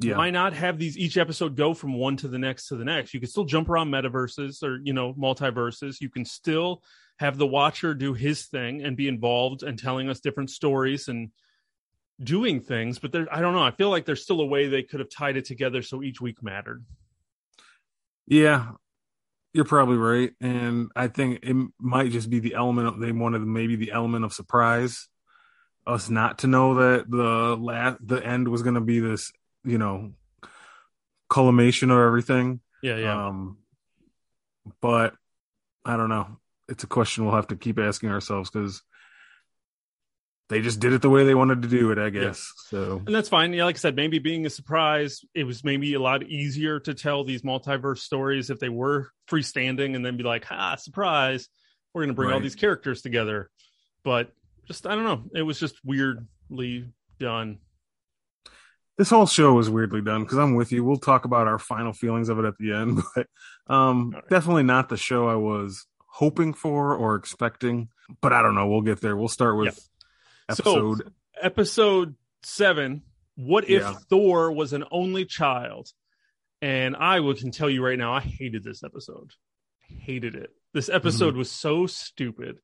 Yeah, Why not have these each episode go from one to the next to the next? You can still jump around metaverses or you know multiverses. You can still have the watcher do his thing and be involved and telling us different stories and doing things. But there, I don't know. I feel like there's still a way they could have tied it together so each week mattered. yeah, you're probably right, and I think it might just be the element of they wanted maybe the element of surprise, us not to know that the last the end was going to be this you know culmination of everything. Yeah, yeah. Um, but I don't know. It's a question we'll have to keep asking ourselves because they just did it the way they wanted to do it, I guess. So and that's fine. Yeah, like I said, maybe being a surprise, it was maybe a lot easier to tell these multiverse stories if they were freestanding and then be like, "Ha, surprise! We're going to bring all these characters together." But just I don't know. It was just weirdly done. this whole show was weirdly done because I'm with you. We'll talk about our final feelings of it at the end, but um, right. definitely not the show I was hoping for or expecting. But I don't know. We'll get there. We'll start with episode. Episode seven. What if Yeah. Thor was an only child? And I can tell you right now, I hated this episode. Hated it. This episode Mm-hmm. was so stupid,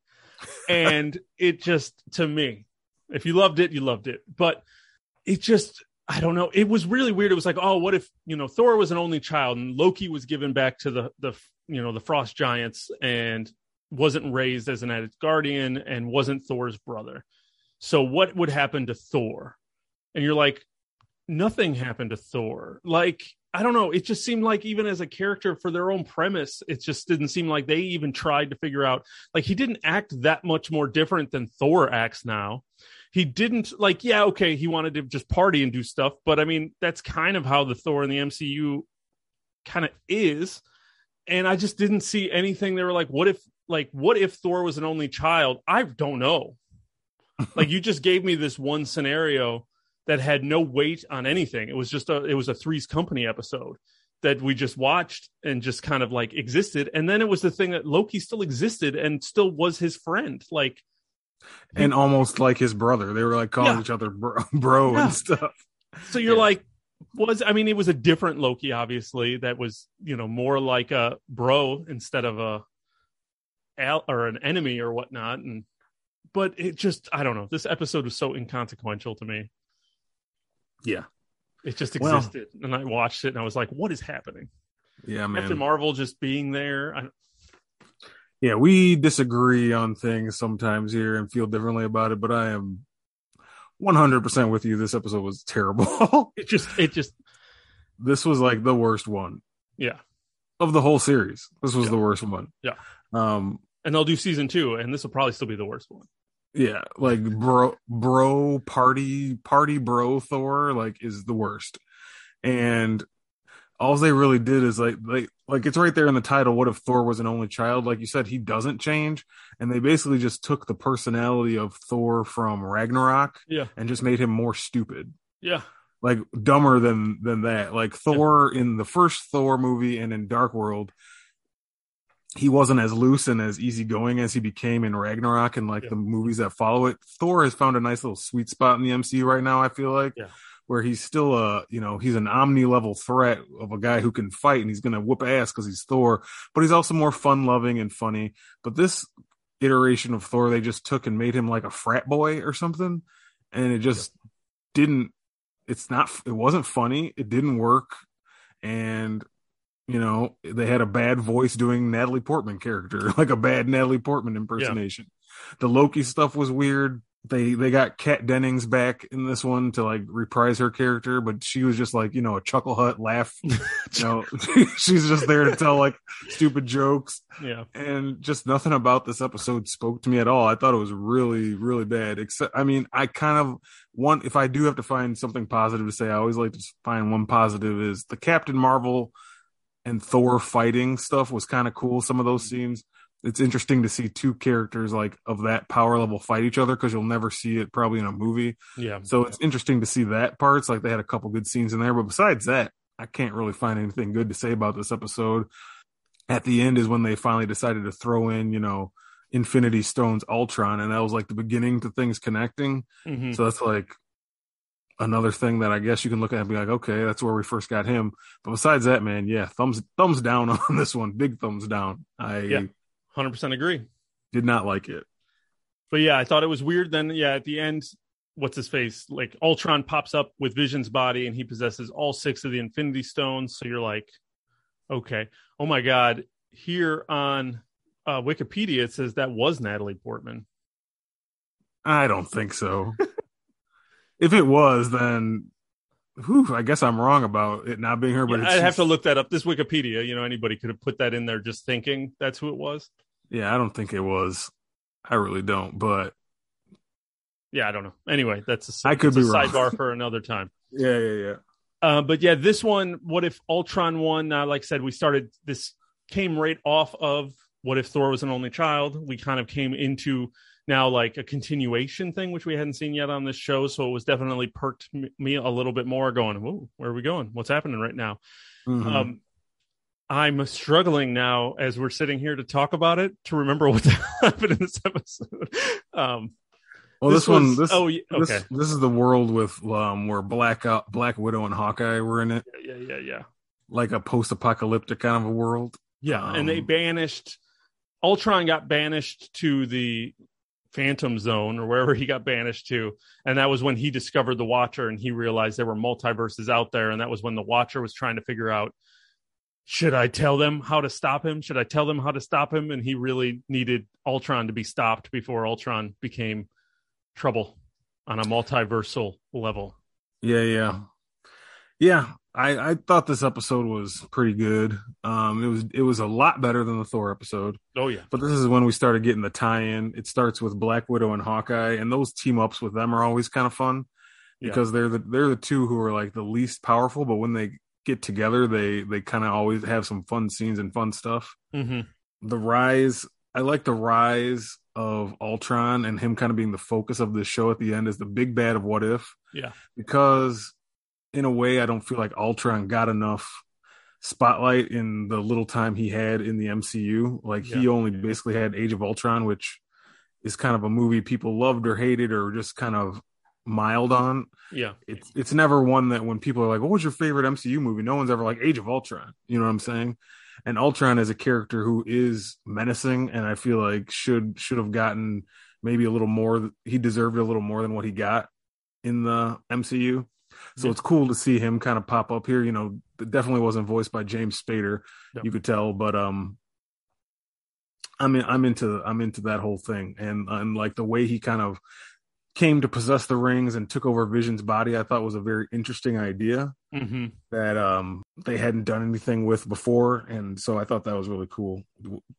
and it just to me, if you loved it, you loved it. But it just, I don't know. It was really weird. It was like, oh, what if you know Thor was an only child and Loki was given back to the the you know the Frost Giants and wasn't raised as an Asgardian and wasn't Thor's brother. So what would happen to Thor? And you're like, nothing happened to Thor. Like, I don't know. It just seemed like even as a character for their own premise, it just didn't seem like they even tried to figure out. Like, he didn't act that much more different than Thor acts now. He didn't like, yeah, okay, he wanted to just party and do stuff, but I mean, that's kind of how the Thor in the MCU kind of is. And I just didn't see anything. They were like, what if, like, what if Thor was an only child? I don't know. like, you just gave me this one scenario that had no weight on anything. It was just a it was a Three's Company episode that we just watched and just kind of like existed. And then it was the thing that Loki still existed and still was his friend. Like and almost like his brother. They were like calling Yeah. each other bro, bro Yeah. and stuff. so you're Yeah. like was I mean it was a different Loki obviously that was, you know, more like a bro instead of a al or an enemy or whatnot and but it just I don't know. This episode was so inconsequential to me. Yeah. It just Well- existed and I watched it and I was like what is happening? Yeah, man. Captain Marvel just being there. I, yeah, we disagree on things sometimes here and feel differently about it, but I am 100% with you. This episode was terrible. it just, it just, this was like the worst one yeah. of the whole series. This was Yeah. the worst one. Yeah. Um, And they'll do season two, and this will probably still be the worst one. yeah, like bro, bro, party, party, bro, Thor, like is the worst. And all they really did is like like like it's right there in the title. What if Thor was an only child? Like you said, he doesn't change, and they basically just took the personality of Thor from Ragnarok, Yeah. and just made him more stupid, Yeah. like dumber than than that. Like Thor in the first Thor movie and in Dark World, he wasn't as loose and as easygoing as he became in Ragnarok and like Yeah. the movies that follow it. Thor has found a nice little sweet spot in the MCU right now. I feel like, Yeah. where he's still a you know he's an omni level threat of a guy who can fight and he's gonna whoop ass because he's Thor, but he's also more fun loving and funny. But this iteration of Thor, they just took and made him like a frat boy or something, and it just didn't. It's not. It wasn't funny. It didn't work, and you know they had a bad voice doing Natalie Portman character, like a bad Natalie Portman impersonation. The Loki stuff was weird. They they got Kat Dennings back in this one to like reprise her character, but she was just like you know a chuckle hut laugh. you know, she's just there to tell like stupid jokes Yeah. and just nothing about this episode spoke to me at all. I thought it was really, really bad. Except, I mean, I kind of want If I do have to find something positive to say, I always like to find one positive is the Captain Marvel and Thor fighting stuff was kind of cool. Some of those scenes. It's interesting to see two characters like of that power level fight each other because you'll never see it probably in a movie. Yeah. So it's interesting to see that parts. Like they had a couple good scenes in there, but besides that, I can't really find anything good to say about this episode. At the end is when they finally decided to throw in, you know, Infinity Stones Ultron, and that was like the beginning to things connecting. Mhm. So that's like another thing that I guess you can look at and be like, okay, that's where we first got him. But besides that, man, yeah, thumbs thumbs down on this one, big thumbs down. I Yeah. 100% agree. did not like it. But yeah, I thought it was weird. Then, yeah, at the end, what's his face? Like Ultron pops up with Vision's body and he possesses all six of the Infinity Stones. So you're like, okay. Oh my God. Here on uh, Wikipedia, it says that was Natalie Portman. I don't think so. if it was, then whew, I guess I'm wrong about it not being her. But Yeah, I'd have to look that up. This Wikipedia, you know, anybody could have put that in there just thinking that's who it was. Yeah, I don't think it was. I really don't. But Yeah, I don't know. Anyway, that's a, I could be a wrong. sidebar for another time. yeah, yeah, yeah. Uh, but yeah, this one, what if Ultron won? Uh, like I said, we started this came right off of what if Thor was an only child. We kind of came into now like a continuation thing, which we hadn't seen yet on this show. So it was definitely perked me a little bit more. Going, Whoa, where are we going? What's happening right now? Mhm. Um, I'm struggling now as we're sitting here to talk about it to remember what happened in this episode. Um, well, this, one, was- this, oh, yeah, this, okay, this is the world with um where Black uh, Black Widow and Hawkeye were in it, yeah, yeah, yeah. like a post-apocalyptic kind of a world. Yeah, and they Um, banished Ultron got banished to the Phantom Zone or wherever he got banished to, and that was when he discovered the Watcher and he realized there were multiverses out there, and that was when the Watcher was trying to figure out should I tell them how to stop him? Should I tell them how to stop him? And he really needed Ultron to be stopped before Ultron became trouble on a multiversal level. Yeah, yeah, yeah. I I thought this episode was pretty good. Um, it was it was a lot better than the Thor episode. Oh yeah, But this is when we started getting the tie-in. It starts with Black Widow and Hawkeye, and those team ups with them are always kind of fun Yeah. because they're the they're the two who are like the least powerful, but when they get together, they they kind of always have some fun scenes and fun stuff. hmm The rise, I like the rise of Ultron and him kind of being the focus of this show at the end is the big bad of What If. Yeah. because in a way, I don't feel like Ultron got enough spotlight in the little time he had in the MCU. Like he only basically had Age of Ultron, which is kind of a movie people loved or hated or just kind of mild on. yeah, It's it's never one that when people are like, "What was your favorite MCU movie?" No one's ever like Age of Ultron. You know what I'm saying? And Ultron is a character who is menacing, and I feel like should should have gotten maybe a little more. He deserved a little more than what he got in the MCU. So Yeah. it's cool to see him kind of pop up here. You know, definitely wasn't voiced by James Spader. No. You could tell, but um, I'm in, I'm into I'm into that whole thing, and and like the way he kind of came to possess the rings and took over Vision's body. I thought was a very interesting idea hmm that um they hadn't done anything with before, and so I thought that was really cool.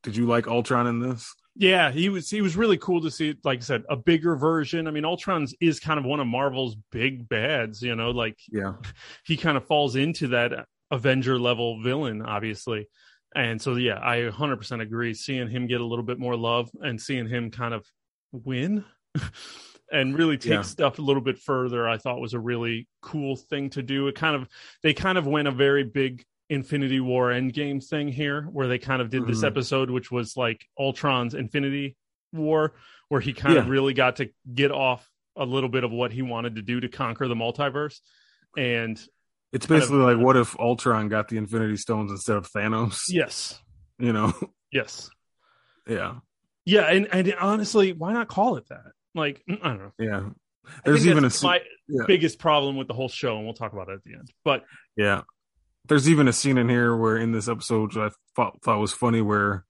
Did you like Ultron in this? Yeah, he was he was really cool to see, like I said, a bigger version. I mean, Ultron's is kind of one of Marvel's big bads, you know, like Yeah, he kind of falls into that Avenger level villain, obviously. And so, yeah, I 100% agree. Seeing him get a little bit more love and seeing him kind of win and really take Yeah. stuff a little bit further, I thought was a really cool thing to do. It kind of, they kind of went a very big Infinity War Endgame thing here, where they kind of did this Mhm. episode, which was like Ultron's Infinity War, where he kind of really got to get off a little bit of what he wanted to do to conquer the multiverse. And It's kind of- basically like what if Ultron got the Infinity Stones instead of Thanos? yes, You know? yes. yeah. Yeah, and, and honestly, why not call it that? Like, mm, I don't know. Yeah. There's even a my yeah. biggest problem with the whole show, and we'll talk about it at the end. But Yeah. There's even a scene in here where in this episode I thought, thought was funny where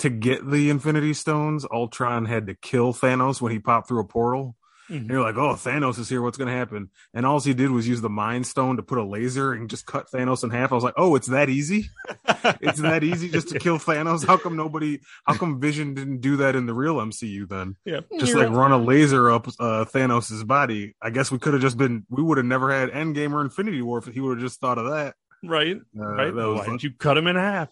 to get the Infinity Stones, Ultron had to kill Thanos when he popped through a portal. And Mhm. you're like, oh, Thanos is here. What's going to happen? And all he did was use the Mind Stone to put a laser and just cut Thanos in half. I was like, oh, it's that easy? It's that easy just to kill Thanos? How come nobody, how come Vision didn't do that in the real MCU then? yeah, Just You're like run a laser up uh, Thanos' body. I guess we could have just been, we would have never had Endgame or Infinity War if he would have just thought of that. right, Uh, right. That was Why didn't you cut him in half?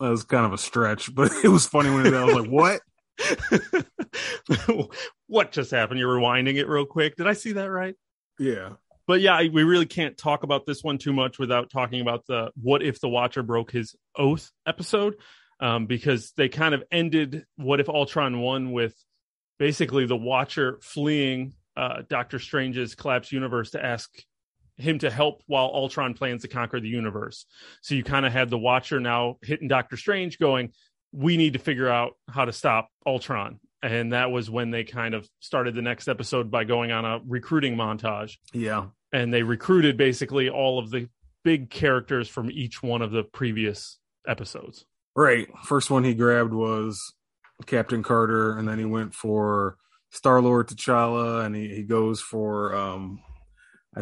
that was kind of a stretch, but it was funny when I was like, "What?" what just happened? You're rewinding it real quick. Did I see that right? Yeah, But yeah, we really can't talk about this one too much without talking about the what if the Watcher broke his oath episode, um, because they kind of ended what if Ultron won with basically the Watcher fleeing uh, Doctor Strange's collapsed universe to ask him to help while Ultron plans to conquer the universe. So you kind of had the Watcher now hitting Doctor Strange, going, "We need to figure out how to stop Ultron." And that was when they kind of started the next episode by going on a recruiting montage yeah, and they recruited basically all of the big characters from each one of the previous episodes. right. First one he grabbed was Captain Carter, and then he went for Star Lord T'Challa, and he he goes for um,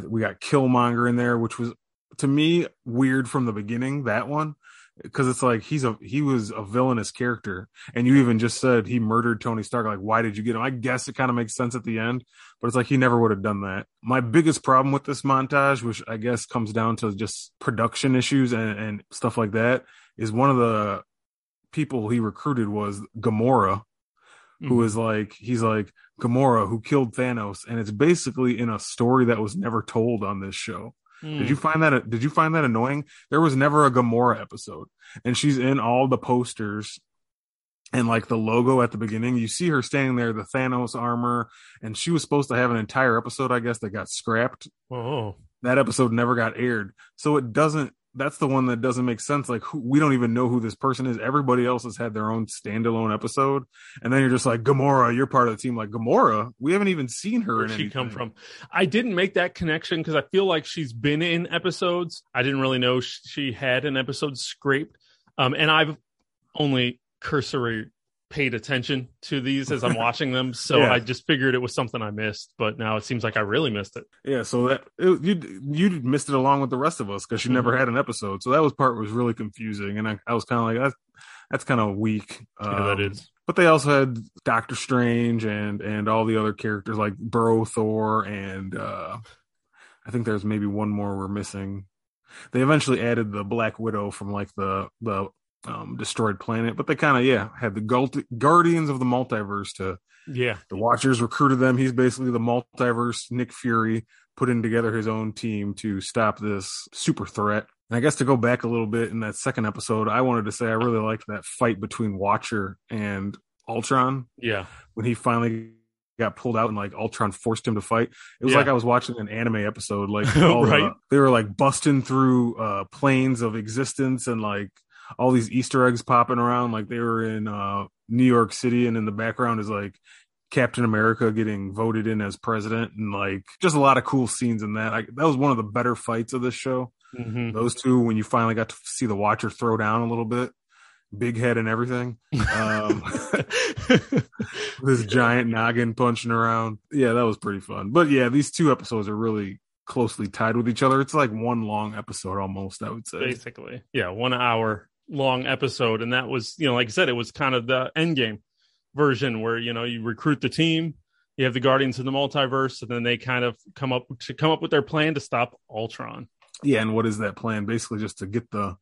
we got Killmonger in there, which was to me weird from the beginning. That one. Because it's like he's a he was a villainous character, and you even just said he murdered Tony Stark. Like, why did you get him? I guess it kind of makes sense at the end, but it's like he never would have done that. My biggest problem with this montage, which I guess comes down to just production issues and, and stuff like that, is one of the people he recruited was Gamora, who mm-hmm. is like he's like Gamora who killed Thanos, and it's basically in a story that was never told on this show. Hmm. Did you find that? Did you find that annoying? There was never a Gamora episode, and she's in all the posters and like the logo at the beginning. You see her standing there, the Thanos armor, and she was supposed to have an entire episode, I guess, that got scrapped. Oh, That episode never got aired, so it doesn't. That's the one that doesn't make sense. Like who, we don't even know who this person is. Everybody else has had their own standalone episode, and then you're just like Gamora. You're part of the team. Like Gamora, we haven't even seen her. where'd in she come from? I didn't make that connection because I feel like she's been in episodes. I didn't really know she had an episode scraped, um, and I've only cursory paid attention to these as I'm watching them, so Yeah. I just figured it was something I missed. But now it seems like I really missed it. Yeah, so that it, you you missed it along with the rest of us because she never had an episode. So that was part was really confusing, and I, I was kind of like that's that's kind of weak. Yeah, that Um. But they also had Doctor Strange and and all the other characters like Bro Thor and uh I think there's maybe one more we're missing. They eventually added the Black Widow from like the the um, destroyed planet, but they kind of yeah had the Gult- Guardians of the Multiverse to Yeah, the Watchers recruited them. He's basically the multiverse Nick Fury putting together his own team to stop this super threat. And I guess to go back a little bit in that second episode, I wanted to say I really liked that fight between Watcher and Ultron yeah, when he finally got pulled out and like Ultron forced him to fight. It was Yeah. like I was watching an anime episode. Like all the- they were like busting through uh planes of existence and like all these Easter eggs popping around. Like they were in uh New York City and in the background is like Captain America getting voted in as president and like just a lot of cool scenes in that. Like that was one of the better fights of this show. Mhm. Those two when you finally got to see the Watcher throw down a little bit, big head and everything. Um this giant noggin punching around. Yeah, that was pretty fun. But yeah, these two episodes are really closely tied with each other. It's like one long episode almost, I would say. basically yeah one hour long episode and that was you know like i said it was kind of the end game version where you know you recruit the team you have the guardians of the multiverse and then they kind of come up to come up with their plan to stop ultron yeah, and what is that plan? Basically, just to get the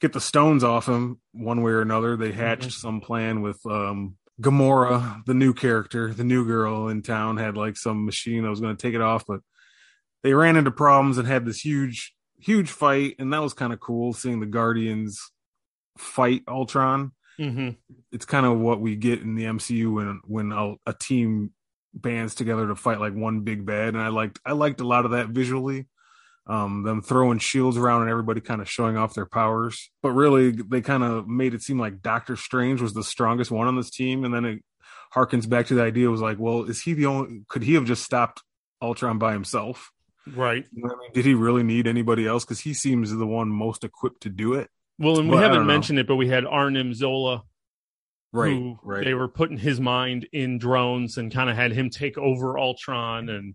get the stones off him one way or another. They hatched mm-hmm. some plan with um Gamora, the new character, the new girl in town, had like some machine that was going to take it off, but they ran into problems and had this huge, huge fight, and that was kind of cool seeing the Guardians fight Ultron. Mm-hmm. It's kind of what we get in the MCU when when a, a team bands together to fight like one big bad, and I liked I liked a lot of that visually um, them throwing shields around and everybody kind of showing off their powers. But really, they kind of made it seem like Doctor Strange was the strongest one on this team, and then it harkens back to the idea was like, well, is he the only? Could he have just stopped Ultron by himself? Right. You know I mean? Did he really need anybody else? Because he seems the one most equipped to do it. Well, and we but, haven't mentioned it, but we had Arnim Zola. Right, right. They were putting his mind in drones and kind of had him take over Ultron and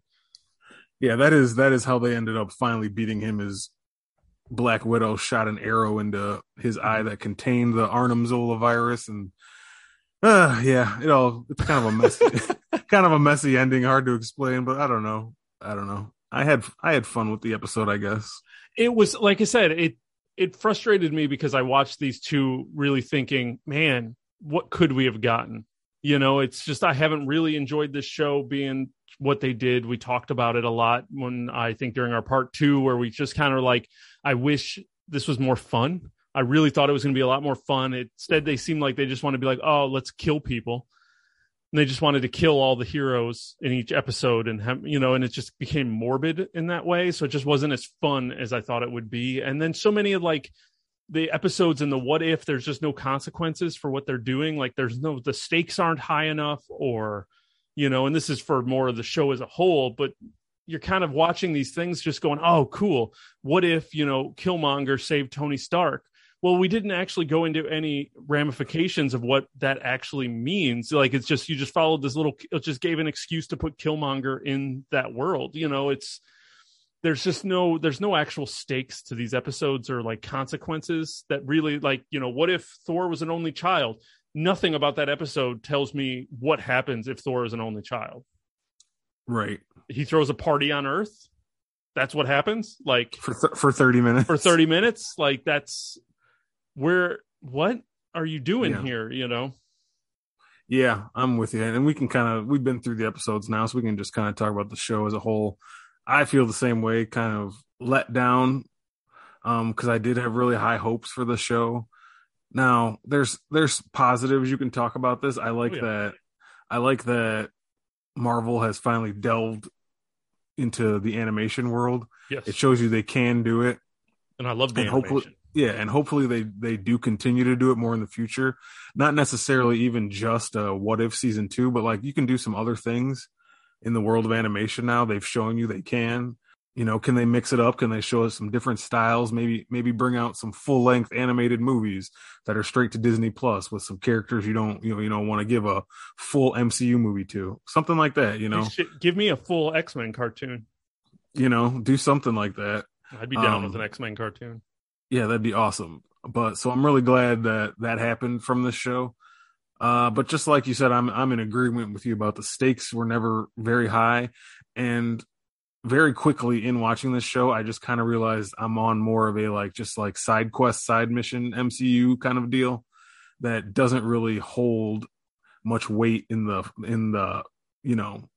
yeah, that is that is how they ended up finally beating him. Is Black Widow shot an arrow into his eye that contained the Arnim Zola virus, and uh, yeah, it all it's kind of a messy, kind of a messy ending, hard to explain. But I don't know, I don't know. I had I had fun with the episode, I guess. It was like I said, it it frustrated me because I watched these two really thinking, man, what could we have gotten? You know, it's just I haven't really enjoyed this show being what they did. We talked about it a lot when I think during our part two, where we just kind of like, I wish this was more fun. I really thought it was going to be a lot more fun. Instead, they seem like they just want to be like, oh, let's kill people. And they just wanted to kill all the heroes in each episode, and have, you know, and it just became morbid in that way. So it just wasn't as fun as I thought it would be. And then so many of like the episodes in the what if there's just no consequences for what they're doing. Like there's no the stakes aren't high enough, or you know, and this is for more of the show as a whole, but you're kind of watching these things just going, oh, cool. What if, you know, Killmonger saved Tony Stark? Well, we didn't actually go into any ramifications of what that actually means. Like it's just, you just followed this little, it just gave an excuse to put Killmonger in that world. You know, it's, there's just no there's no actual stakes to these episodes or like consequences that really like you know what if thor was an only child nothing about that episode tells me what happens if Thor is an only child. Right. He throws a party on Earth. That's what happens. Like for th- for thirty minutes. For thirty minutes, like that's where. What are you doing yeah. here? You know. Yeah, I'm with you, and we can kind of we've been through the episodes now, so we can just kind of talk about the show as a whole. I feel the same way, kind of let down, um, because I did have really high hopes for the show now, there's there's positives you can talk about this. I like oh, yeah. that. I like that Marvel has finally delved into the animation world. Yes, it shows you they can do it, and I love the and animation. Hopefully, yeah, and hopefully they they do continue to do it more in the future. Not necessarily even just a what if season two, but like you can do some other things in the world of animation now. They've shown you they can. You know can they mix it up? Can they show us some different styles? Maybe maybe bring out some full length animated movies that are straight to disney plus with some characters you don't you know you don't want to give a full mcu movie to. Something like that you know? Give me a full x-men cartoon. You know do something like that. I'd be down um, with an x-men cartoon yeah that'd be awesome. But so i'm really glad that that happened from this show. Uh, but just like you said, I'm I'm in agreement with you about the stakes were never very high, and very quickly in watching this show, I just kind of realized I'm on more of a like just like side quest, side mission MCU kind of deal that doesn't really hold much weight in the in the you know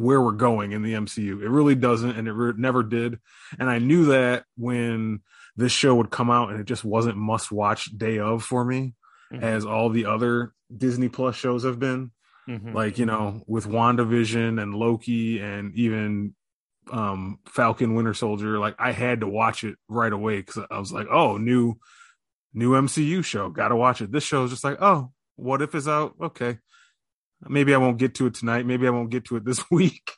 where we're going in the MCU. It really doesn't, and it re- never did. And I knew that when this show would come out, and it just wasn't must watch day of for me, mm-hmm. as all the other Disney Plus shows have been. Mm-hmm. Like you know, with WandaVision and Loki, and even um Falcon Winter Soldier, like I had to watch it right away because I was like, oh, new new MCU show, gotta watch it. This show is just like, oh, what if is out? Okay. Maybe I won't get to it tonight. Maybe I won't get to it this week.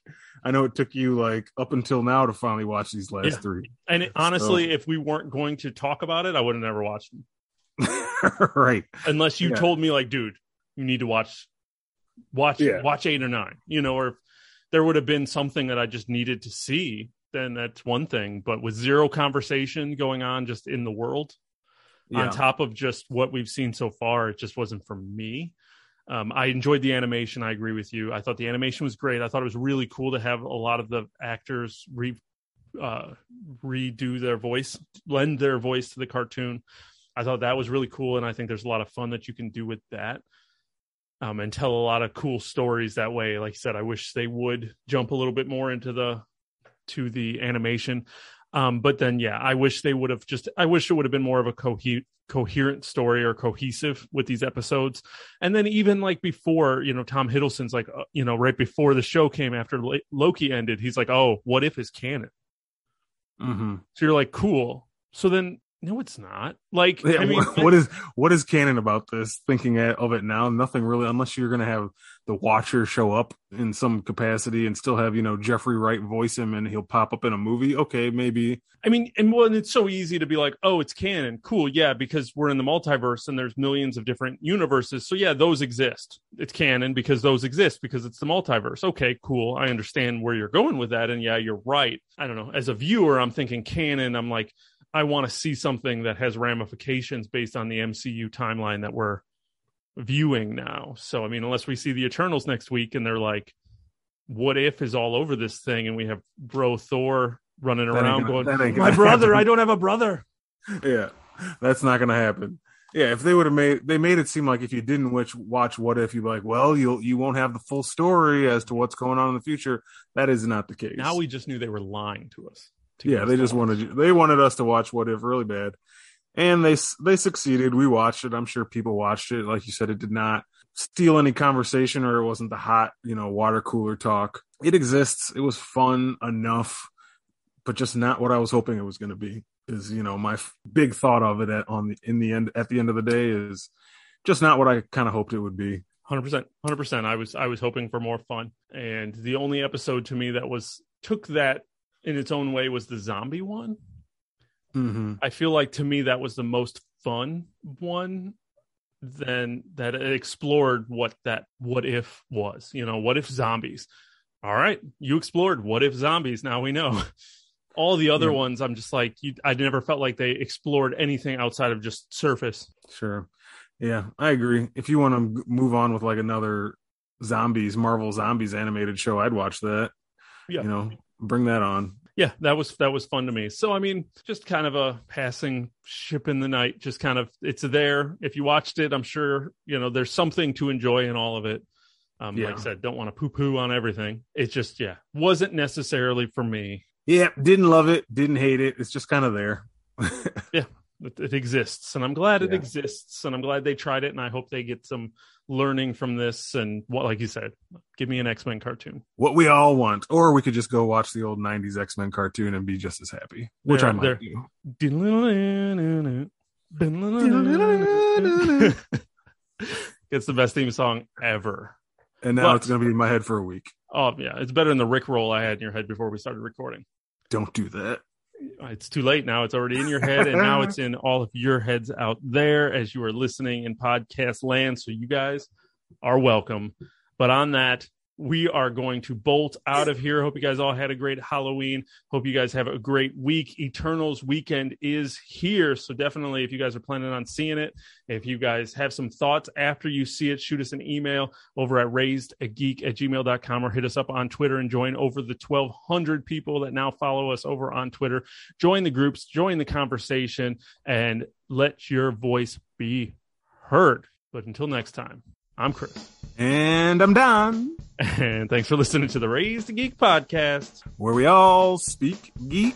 I know it took you like up until now to finally watch these last yeah. three. And it, honestly, so. if we weren't going to talk about it, I would have never watched them. right. Unless you yeah. told me like, dude, you need to watch watch yeah. watch eight or nine, you know, or there would have been something that I just needed to see, then that's one thing. But with zero conversation going on just in the world, on top of just what we've seen so far, it just wasn't for me. Um, I enjoyed the animation. I agree with you. I thought the animation was great. I thought it was really cool to have a lot of the actors re- uh, redo their voice, lend their voice to the cartoon. I thought that was really cool, and I think there's a lot of fun that you can do with that. Um, and tell a lot of cool stories that way. Like I said, I wish they would jump a little bit more into the to the animation. Um, but then, yeah, I wish they would have just. I wish it would have been more of a cohe- coherent story or cohesive with these episodes. And then even like before, you know, Tom Hiddleston's like, uh, you know, right before the show came after Loki ended, he's like, "Oh, what if is canon?" Mm-hmm. So you're like, "Cool." So then no, it's not. Like, Yeah, I mean, what- is what is canon about this? Thinking of it now, nothing really, unless you're going to have the Watcher show up in some capacity and still have you know Jeffrey Wright voice him and he'll pop up in a movie. Okay, maybe. I mean, and well, and it's so easy to be like, oh, it's canon, cool, yeah, because we're in the multiverse and there's millions of different universes. So yeah, those exist. It's canon because those exist because it's the multiverse. Okay, cool. I understand where you're going with that, and yeah, you're right. I don't know. As a viewer, I'm thinking canon. I'm like, I want to see something that has ramifications based on the MCU timeline that we're viewing now. So I mean, unless we see the Eternals next week and they're like, what if is all over this thing, and we have bro Thor running That around gonna- going, my brother, happen." I don't have a brother. Yeah, that's not going to happen. Yeah, if they would have made they made it seem like if you didn't watch watch What If, you'd be like, well, you'll you won't have the full story as to what's going on in the future. That is not the case. Now we just knew they were lying to us. To yeah, they just wanted you, they wanted us to watch What If really bad, and they they succeeded. We watched it. I'm sure people watched it. Like you said, it did not steal any conversation, or it wasn't the hot you know water cooler talk. It exists. It was fun enough, but just not what I was hoping it was going to be. Is you know my f- big thought of it at on the in the end at the end of the day is just not what I kind of hoped it would be. Hundred percent, hundred percent. I was I was hoping for more fun, and the only episode to me that was took that in its own way was the zombie one. Mm-hmm. I feel like to me that was the most fun one. Then that it explored what that what if was. You know, what if zombies? All right, you explored what if zombies. Now we know. All the other Yeah. ones, I'm just like you, I never felt like they explored anything outside of just surface. Sure. Yeah, I agree. If you want to move on with like another zombies, Marvel zombies animated show, I'd watch that. Yeah. You know, bring that on. yeah that was that was fun to me so i mean just kind of a passing ship in the night just kind of it's there if you watched it i'm sure you know there's something to enjoy in all of it um Yeah. like i said don't want to poo poo on everything it just yeah wasn't necessarily for me Yeah, didn't love it, didn't hate it. It's just kind of there. it, it exists and i'm glad it exists and i'm glad they tried it and i hope they get some learning from this and what like you said give me an x-men cartoon what we all want. Or we could just go watch the old 90s X Men cartoon and be just as happy, which There- I might do. it's the best theme song ever And now But- it's going to be in my head for a week. Oh yeah, it's better than the Rick roll I had in your head before we started recording. Don't do that. It's too late now. It's already in your head, and now it's in all of your heads out there as you are listening in podcast land. So you guys are welcome. But on that, we are going to bolt out of here. Hope you guys all had a great Halloween. Hope you guys have a great week. Eternals weekend is here. So definitely, if you guys are planning on seeing it, if you guys have some thoughts after you see it, shoot us an email over at raisedageek at gmail.com or hit us up on Twitter and join over the 1,200 people that now follow us over on Twitter. Join the groups, join the conversation, and let your voice be heard. But until next time, I'm Chris. And I'm Don, And thanks for listening to the Raised to Geek podcast. where we all speak geek.